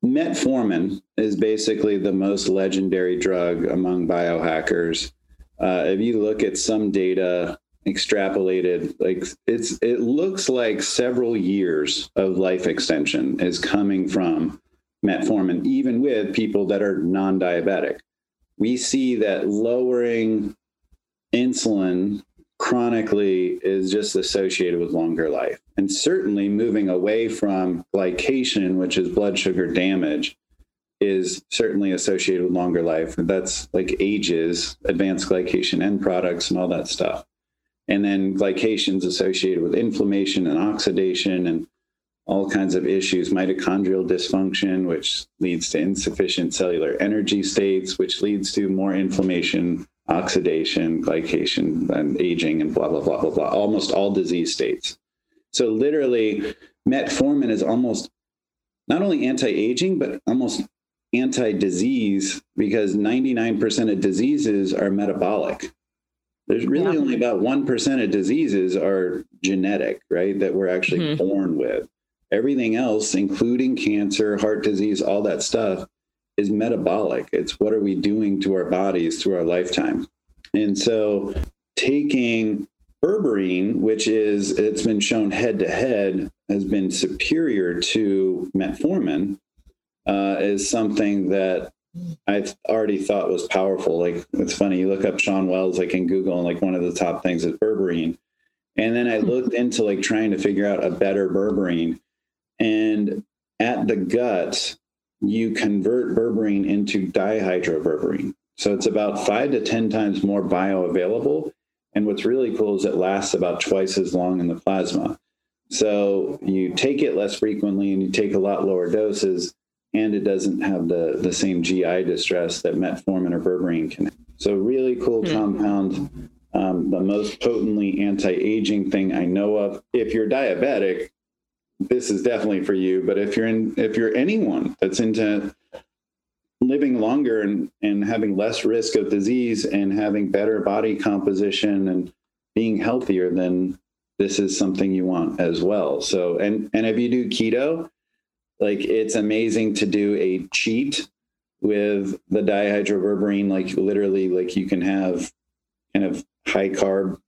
metformin is basically the most legendary drug among biohackers. Uh, if you look at some data extrapolated, like it's it looks like several years of life extension is coming from metformin, even with people that are non-diabetic. We see that lowering insulin chronically is just associated with longer life. And certainly moving away from glycation, which is blood sugar damage, is certainly associated with longer life. That's like ages, advanced glycation end products, and all that stuff. And then glycation is associated with inflammation and oxidation and all kinds of issues, mitochondrial dysfunction, which leads to insufficient cellular energy states, which leads to more inflammation, oxidation, glycation, and aging, and blah, blah, blah, blah, blah, almost all disease states. So, literally, metformin is almost not only anti aging, but almost anti disease because 99% of diseases are metabolic. There's really yeah. only about 1% of diseases are genetic, right? That we're actually mm-hmm. born with. Everything else, including cancer, heart disease, all that stuff, is metabolic. It's what are we doing to our bodies through our lifetime. And so taking berberine, which is it's been shown head to head has been superior to metformin, uh, is something that I already thought was powerful. Like it's funny, you look up Shawn Wells like in Google, and like one of the top things is berberine. And then I looked into like trying to figure out a better berberine. And at the gut, you convert berberine into dihydroberberine. So it's about five to 10 times more bioavailable. And what's really cool is it lasts about twice as long in the plasma. So you take it less frequently and you take a lot lower doses, and it doesn't have the, the same GI distress that metformin or berberine can. have. So, really cool mm-hmm. compound. Um, the most potently anti aging thing I know of. If you're diabetic, this is definitely for you. But if you're in, if you're anyone that's into living longer and, and having less risk of disease and having better body composition and being healthier, then this is something you want as well. So, and and if you do keto, like it's amazing to do a cheat with the dihydroberberine. Like literally, like you can have kind of high carb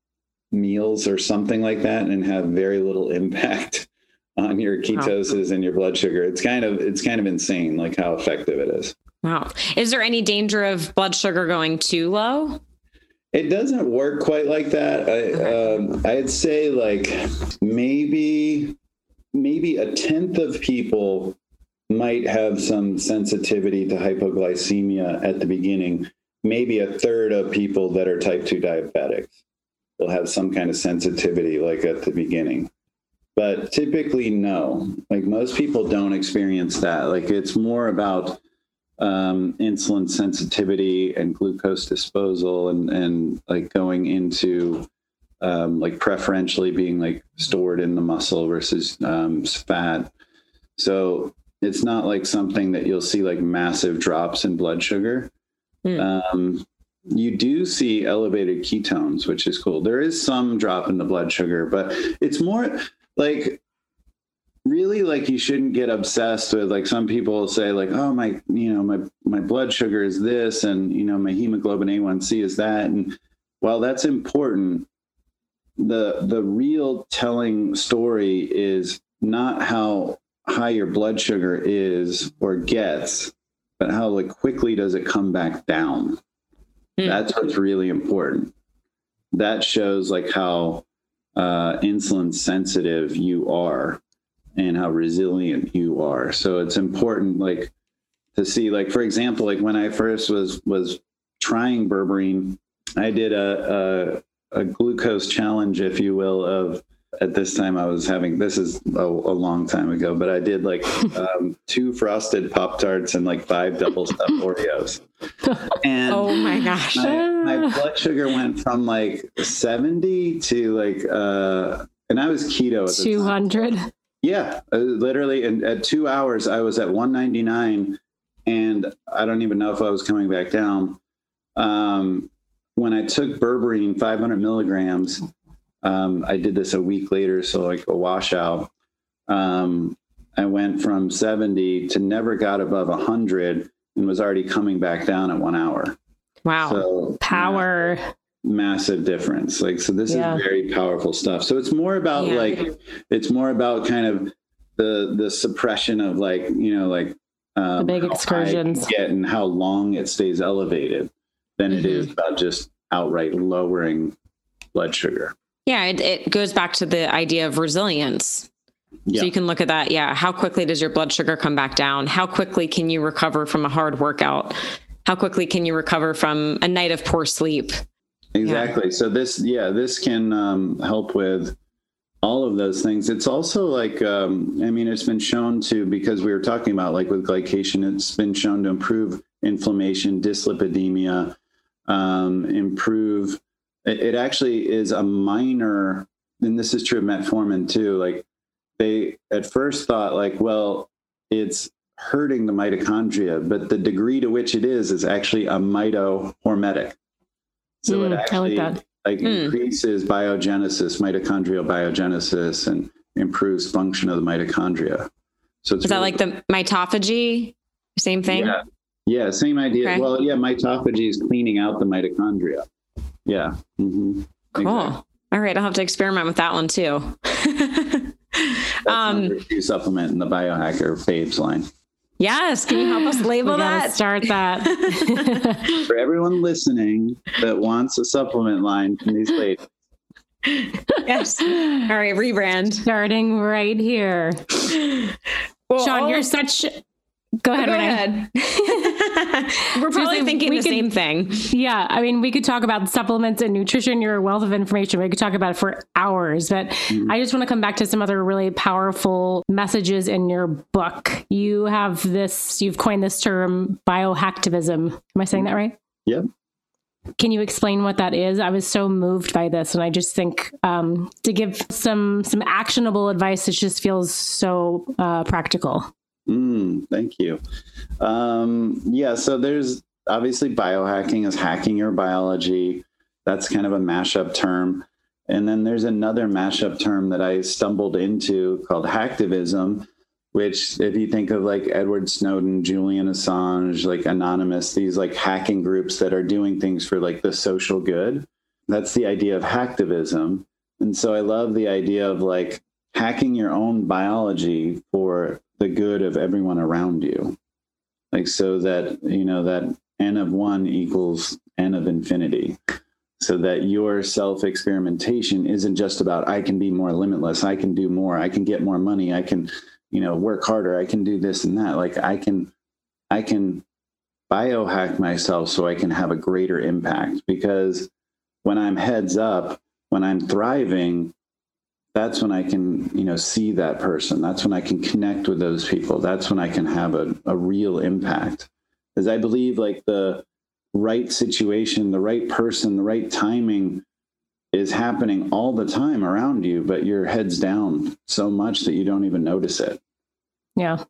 meals or something like that and have very little impact on your ketosis and your blood sugar. It's kind of it's kind of insane like how effective it is. Wow. Is there any danger of blood sugar going too low? It doesn't work quite like that. I, okay. um, I'd say like maybe maybe a tenth of people might have some sensitivity to hypoglycemia at the beginning. Maybe a third of people that are type 2 diabetics will have some kind of sensitivity like at the beginning but typically no. Like most people don't experience that. Like it's more about um, insulin sensitivity and glucose disposal and and like going into um, like preferentially being like stored in the muscle versus um, fat. So it's not like something that you'll see like massive drops in blood sugar. Mm. you do see elevated ketones which is cool. There is some drop in the blood sugar but it's more like really like you shouldn't get obsessed with like some people say like oh my you know my my blood sugar is this and you know my hemoglobin a1c is that. And while that's important the the real telling story is not how high your blood sugar is or gets but how like quickly does it come back down. Mm. that's what's really important. That shows like how uh, insulin sensitive you are and how resilient you are. So it's important, like, to see, like, for example, like when I first was was trying berberine, I did a, a, a glucose challenge, if you will, of at this time I was having this is a, a long time ago, but I did like um, two frosted Pop Tarts and like five double stuffed Oreos. And oh my gosh, my, my, blood sugar went from like 70 to like, uh, and I was keto 200. Yeah, uh, literally. And at two hours, I was at 199, and I don't even know if I was coming back down. Um, when I took berberine, 500 milligrams, um, I did this a week later, so like a washout. um, I went from 70 to never got above 100 and was already coming back down at one hour. Wow. So Power. massive difference. Like, so this Yeah. is very powerful stuff. So it's more about Yeah. like, it's more about kind of the, the suppression of like, you know, like, um, The big how high it can excursions. Get and how long it stays elevated than it is about just outright lowering blood sugar. Yeah, it, it goes back to the idea of resilience. Yeah. So you can look at that. Yeah. How quickly does your blood sugar come back down? How quickly can you recover from a hard workout? How quickly can you recover from a night of poor sleep? Exactly. So this, yeah, this can um, help with all of those things. It's also like, um, I mean, it's been shown to because we were talking about like with glycation, it's been shown to improve inflammation, dyslipidemia, um, improve. It, it actually is a minor, and this is true of metformin too. Like they at first thought, like, well, it's hurting the mitochondria, but the degree to which it is is actually a mitohormetic. So Mm, it I actually like like Hmm. increases biogenesis, mitochondrial biogenesis, and improves function of the mitochondria. So it's Is that really- like the mitophagy? Same thing? Yeah. Yeah, same idea. Okay. Well, yeah, mitophagy is cleaning out the mitochondria. Yeah. hmm Cool. All right. I'll have to experiment with that one too. Um, two supplement in the biohacker babes line. yes. Can you help us label gotta that? start that. For everyone listening that wants a supplement line from these ladies, yes. All right. Rebrand. Starting right here. Well, Shawn, you're of- such. Go ahead, Go Renee. ahead. We're probably Susan, thinking we the could- same thing. Yeah, I mean, we could talk about supplements and nutrition. You're a wealth of information. We could talk about it for hours, but Mhm. I just want to come back to some other really powerful messages in your book. You have this, you've coined this term biohacktivism. Am I saying that right? Yep. Can you explain what that is? I was so moved by this, and I just think um, to give some some actionable advice, it just feels so uh, practical. Mm, thank you. Um, yeah, so there's obviously biohacking is hacking your biology. That's kind of a mashup term. And then there's another mashup term that I stumbled into called hacktivism, which, if you think of like Edward Snowden, Julian Assange, like Anonymous, these like hacking groups that are doing things for like the social good, that's the idea of hacktivism. And so I love the idea of like hacking your own biology for the good of everyone around you. Like, so that, you know, that n of one equals n of infinity. So that your self experimentation isn't just about, I can be more limitless, I can do more, I can get more money, I can, you know, work harder, I can do this and that. Like, I can, I can biohack myself so I can have a greater impact because when I'm heads up, when I'm thriving, that's when I can, you know, see that person. That's when I can connect with those people. That's when I can have a, a real impact. Because I believe like the right situation, the right person, the right timing is happening all the time around you, but your head's down so much that you don't even notice it. Yeah.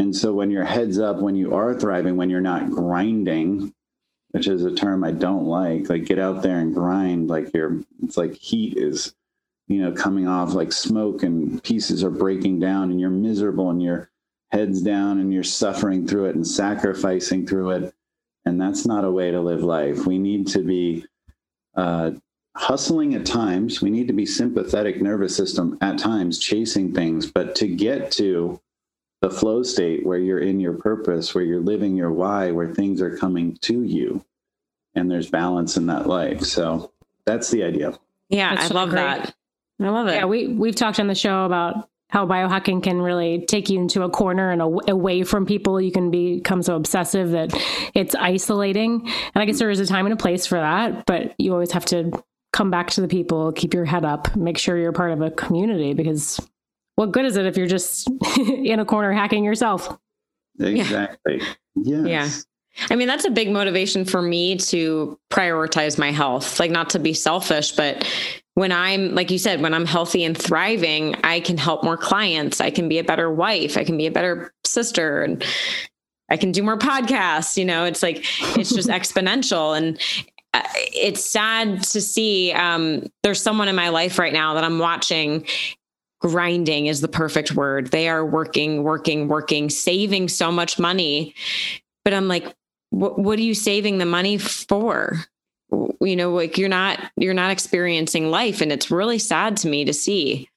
And so when your head's up, when you are thriving, when you're not grinding, which is a term I don't like, like get out there and grind, like you're, it's like heat is, you know, coming off like smoke and pieces are breaking down and you're miserable and your head's down and you're suffering through it and sacrificing through it. And that's not a way to live life. We need to be uh, hustling at times. We need to be sympathetic nervous system at times, chasing things. But to get to the flow state where you're in your purpose, where you're living your why, where things are coming to you and there's balance in that life. So that's the idea. Yeah, That's I love great. that. I love it. Yeah, we we've talked on the show about how biohacking can really take you into a corner and aw- away from people. You can become so obsessive that it's isolating. And I guess there is a time and a place for that, but you always have to come back to the people, keep your head up, make sure you're part of a community because what good is it if you're just in a corner hacking yourself? Exactly. Yes. Yeah. I mean, that's a big motivation for me to prioritize my health. Like, not to be selfish, but when I'm, like you said, when I'm healthy and thriving, I can help more clients. I can be a better wife. I can be a better sister. And I can do more podcasts. You know, it's like, it's just exponential. And uh, it's sad to see um, there's someone in my life right now that I'm watching grinding is the perfect word. They are working, working, working, saving so much money. But I'm like, what, what are you saving the money for? You know, like you're not you're not experiencing life, and it's really sad to me to see.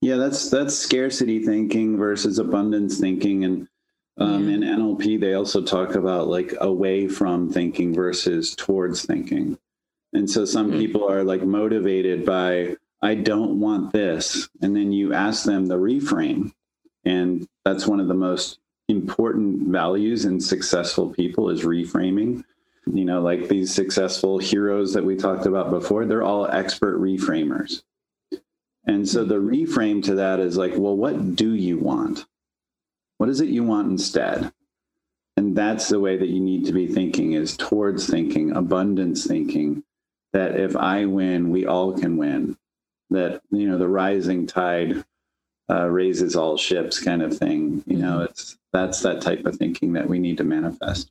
Yeah, that's that's scarcity thinking versus abundance thinking, and um, yeah. in NLP they also talk about like away from thinking versus towards thinking. And so some mm-hmm. people are like motivated by I don't want this. And then you ask them the reframe. And that's one of the most important values in successful people is reframing. You know, like these successful heroes that we talked about before, they're all expert reframers. And so the reframe to that is like, well, what do you want? What is it you want instead? And that's the way that you need to be thinking is towards thinking, abundance thinking, that if I win, we all can win that you know the rising tide uh, raises all ships kind of thing you know mm-hmm. it's that's that type of thinking that we need to manifest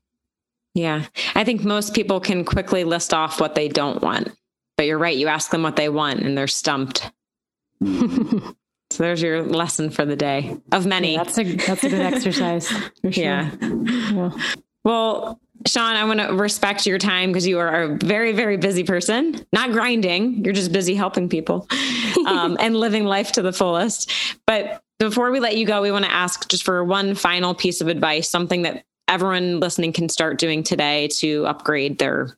yeah i think most people can quickly list off what they don't want but you're right you ask them what they want and they're stumped so there's your lesson for the day of many yeah, that's a that's a good exercise sure. yeah. yeah well Shawn, I want to respect your time because you are a very, very busy person, not grinding. You're just busy helping people um, and living life to the fullest. But before we let you go, we want to ask just for one final piece of advice, something that everyone listening can start doing today to upgrade their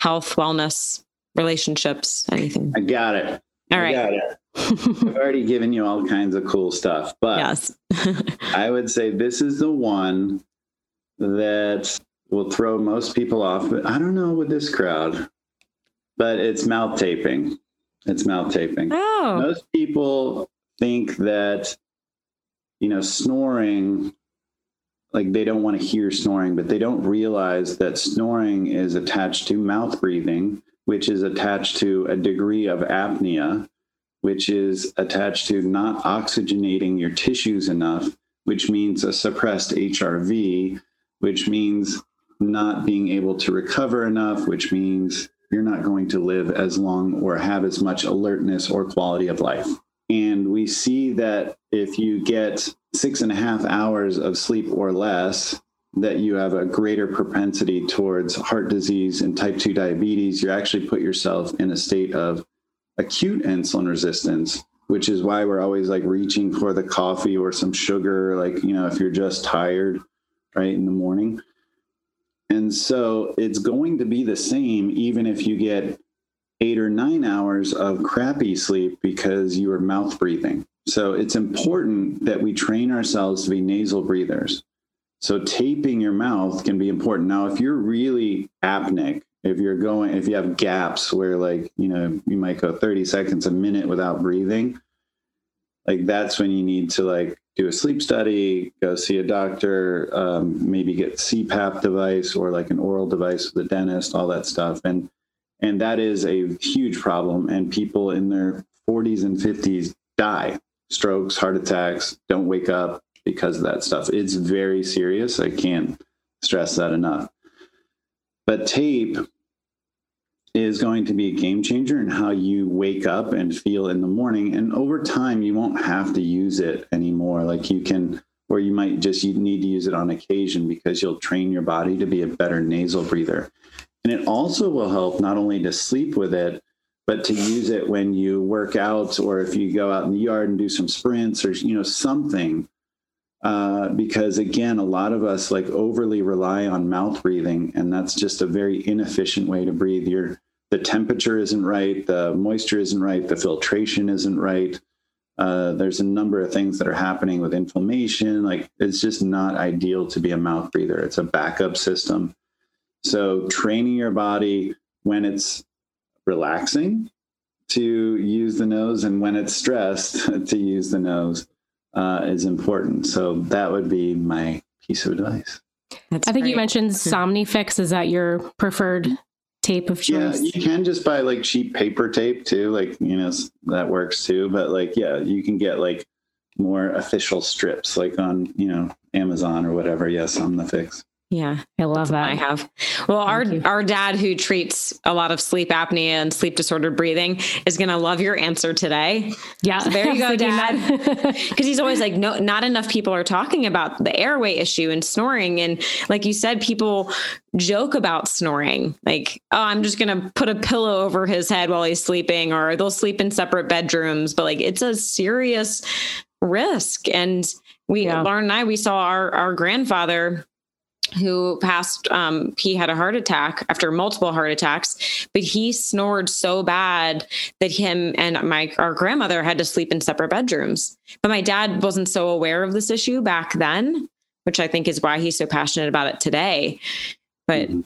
health, wellness, relationships, anything. I got it. All right. It. I've already given you all kinds of cool stuff, but yes. I would say this is the one that will throw most people off. But I don't know with this crowd, but it's mouth taping. It's mouth taping. Oh. Most people think that, you know, snoring, like they don't want to hear snoring, but they don't realize that snoring is attached to mouth breathing, which is attached to a degree of apnea, which is attached to not oxygenating your tissues enough, which means a suppressed HRV, which means not being able to recover enough, which means you're not going to live as long or have as much alertness or quality of life. And we see that if you get six and a half hours of sleep or less, that you have a greater propensity towards heart disease and type 2 diabetes. You actually put yourself in a state of acute insulin resistance, which is why we're always like reaching for the coffee or some sugar, like, you know, if you're just tired, right, in the morning. And so it's going to be the same even if you get eight or nine hours of crappy sleep because you are mouth breathing. So it's important that we train ourselves to be nasal breathers. So taping your mouth can be important. Now, if you're really apneic, if you're going, if you have gaps where like, you know, you might go 30 seconds a minute without breathing, like that's when you need to like do a sleep study, go see a doctor, um, maybe get CPAP device or like an oral device with a dentist, all that stuff. And and that is a huge problem. And people in their 40s and 50s die, strokes, heart attacks, don't wake up because of that stuff. It's very serious. I can't stress that enough. But tape is going to be a game changer in how you wake up and feel in the morning. And over time, you won't have to use it anymore. Like you can, or you might just need to use it on occasion because you'll train your body to be a better nasal breather. And it also will help not only to sleep with it, but to use it when you work out or if you go out in the yard and do some sprints or you know something uh, because again, a lot of us like overly rely on mouth breathing, and that's just a very inefficient way to breathe. Your the temperature isn't right, the moisture isn't right, the filtration isn't right. Uh, there's a number of things that are happening with inflammation. Like it's just not ideal to be a mouth breather. It's a backup system. So training your body when it's relaxing to use the nose and when it's stressed to use the nose uh, is important. So that would be my piece of advice. That's I think great. you mentioned Somnifix. Is that your preferred tape of choice? Yeah, you can just buy like cheap paper tape too. Like, you know, that works too. But like, yeah, you can get like more official strips like on, you know, Amazon or whatever. Yes, Somnifix. Yeah, I love that. I have. Well, our you. our dad who treats a lot of sleep apnea and sleep disordered breathing is going to love your answer today. Yeah, so there you go, dad. Because he's always like, no, not enough people are talking about the airway issue and snoring, and like you said, people joke about snoring, like, oh, I'm just going to put a pillow over his head while he's sleeping, or they'll sleep in separate bedrooms, but like it's a serious risk and we yeah. Lauren and I we saw our our grandfather who passed um, he had a heart attack after multiple heart attacks but he snored so bad that him and my our grandmother had to sleep in separate bedrooms. But my dad wasn't so aware of this issue back then which i think is why he's so passionate about it today. But mm-hmm.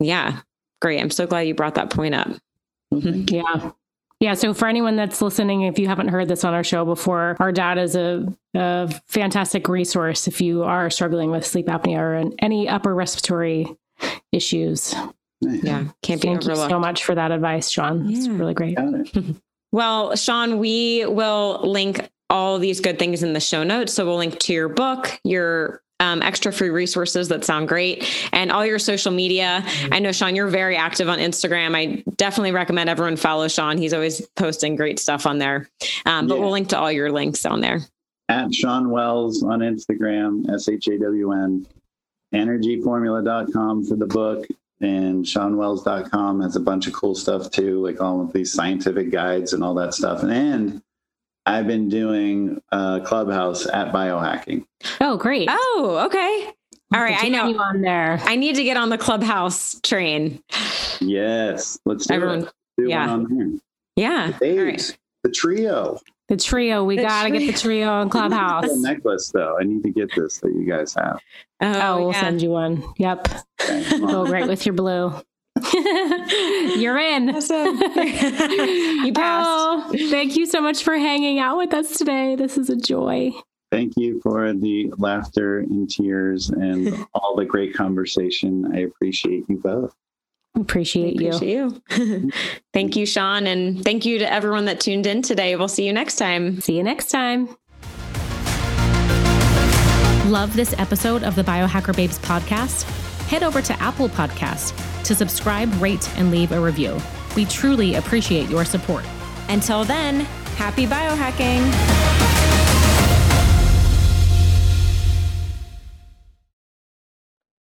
yeah great. I'm so glad you brought that point up. Yeah yeah. So for anyone that's listening, if you haven't heard this on our show before, our dad is a, a fantastic resource if you are struggling with sleep apnea or any upper respiratory issues. Yeah. Can't be Thank overlooked. you so much for that advice, Shawn. Yeah. It's really great. well, Shawn, we will link all these good things in the show notes. So we'll link to your book, your um, extra free resources that sound great and all your social media. I know, Shawn, you're very active on Instagram. I definitely recommend everyone follow Shawn. He's always posting great stuff on there. Um, but yeah. we'll link to all your links on there. At Shawn Wells on Instagram, S H A W N, energyformula.com for the book, and shawnwells.com has a bunch of cool stuff too, like all of these scientific guides and all that stuff. And, and I've been doing uh, Clubhouse at biohacking. Oh, great. Oh, okay. All right, I know. on there. I need to get on the Clubhouse train. Yes, let's do Everyone, it. Do yeah. Yeah. The, All right. the trio. The trio. We got to get the trio on Clubhouse. necklace, though. I need to get this that you guys have. Oh, oh we'll yeah. send you one. Yep. Okay, Go great with your blue. You're in. Awesome. you passed. Oh, thank you so much for hanging out with us today. This is a joy. Thank you for the laughter and tears and all the great conversation. I appreciate you both. Appreciate, appreciate you. you. thank you, Shawn. And thank you to everyone that tuned in today. We'll see you next time. See you next time. Love this episode of the Biohacker Babes podcast? Head over to Apple Podcast to subscribe, rate, and leave a review. We truly appreciate your support. Until then, happy biohacking.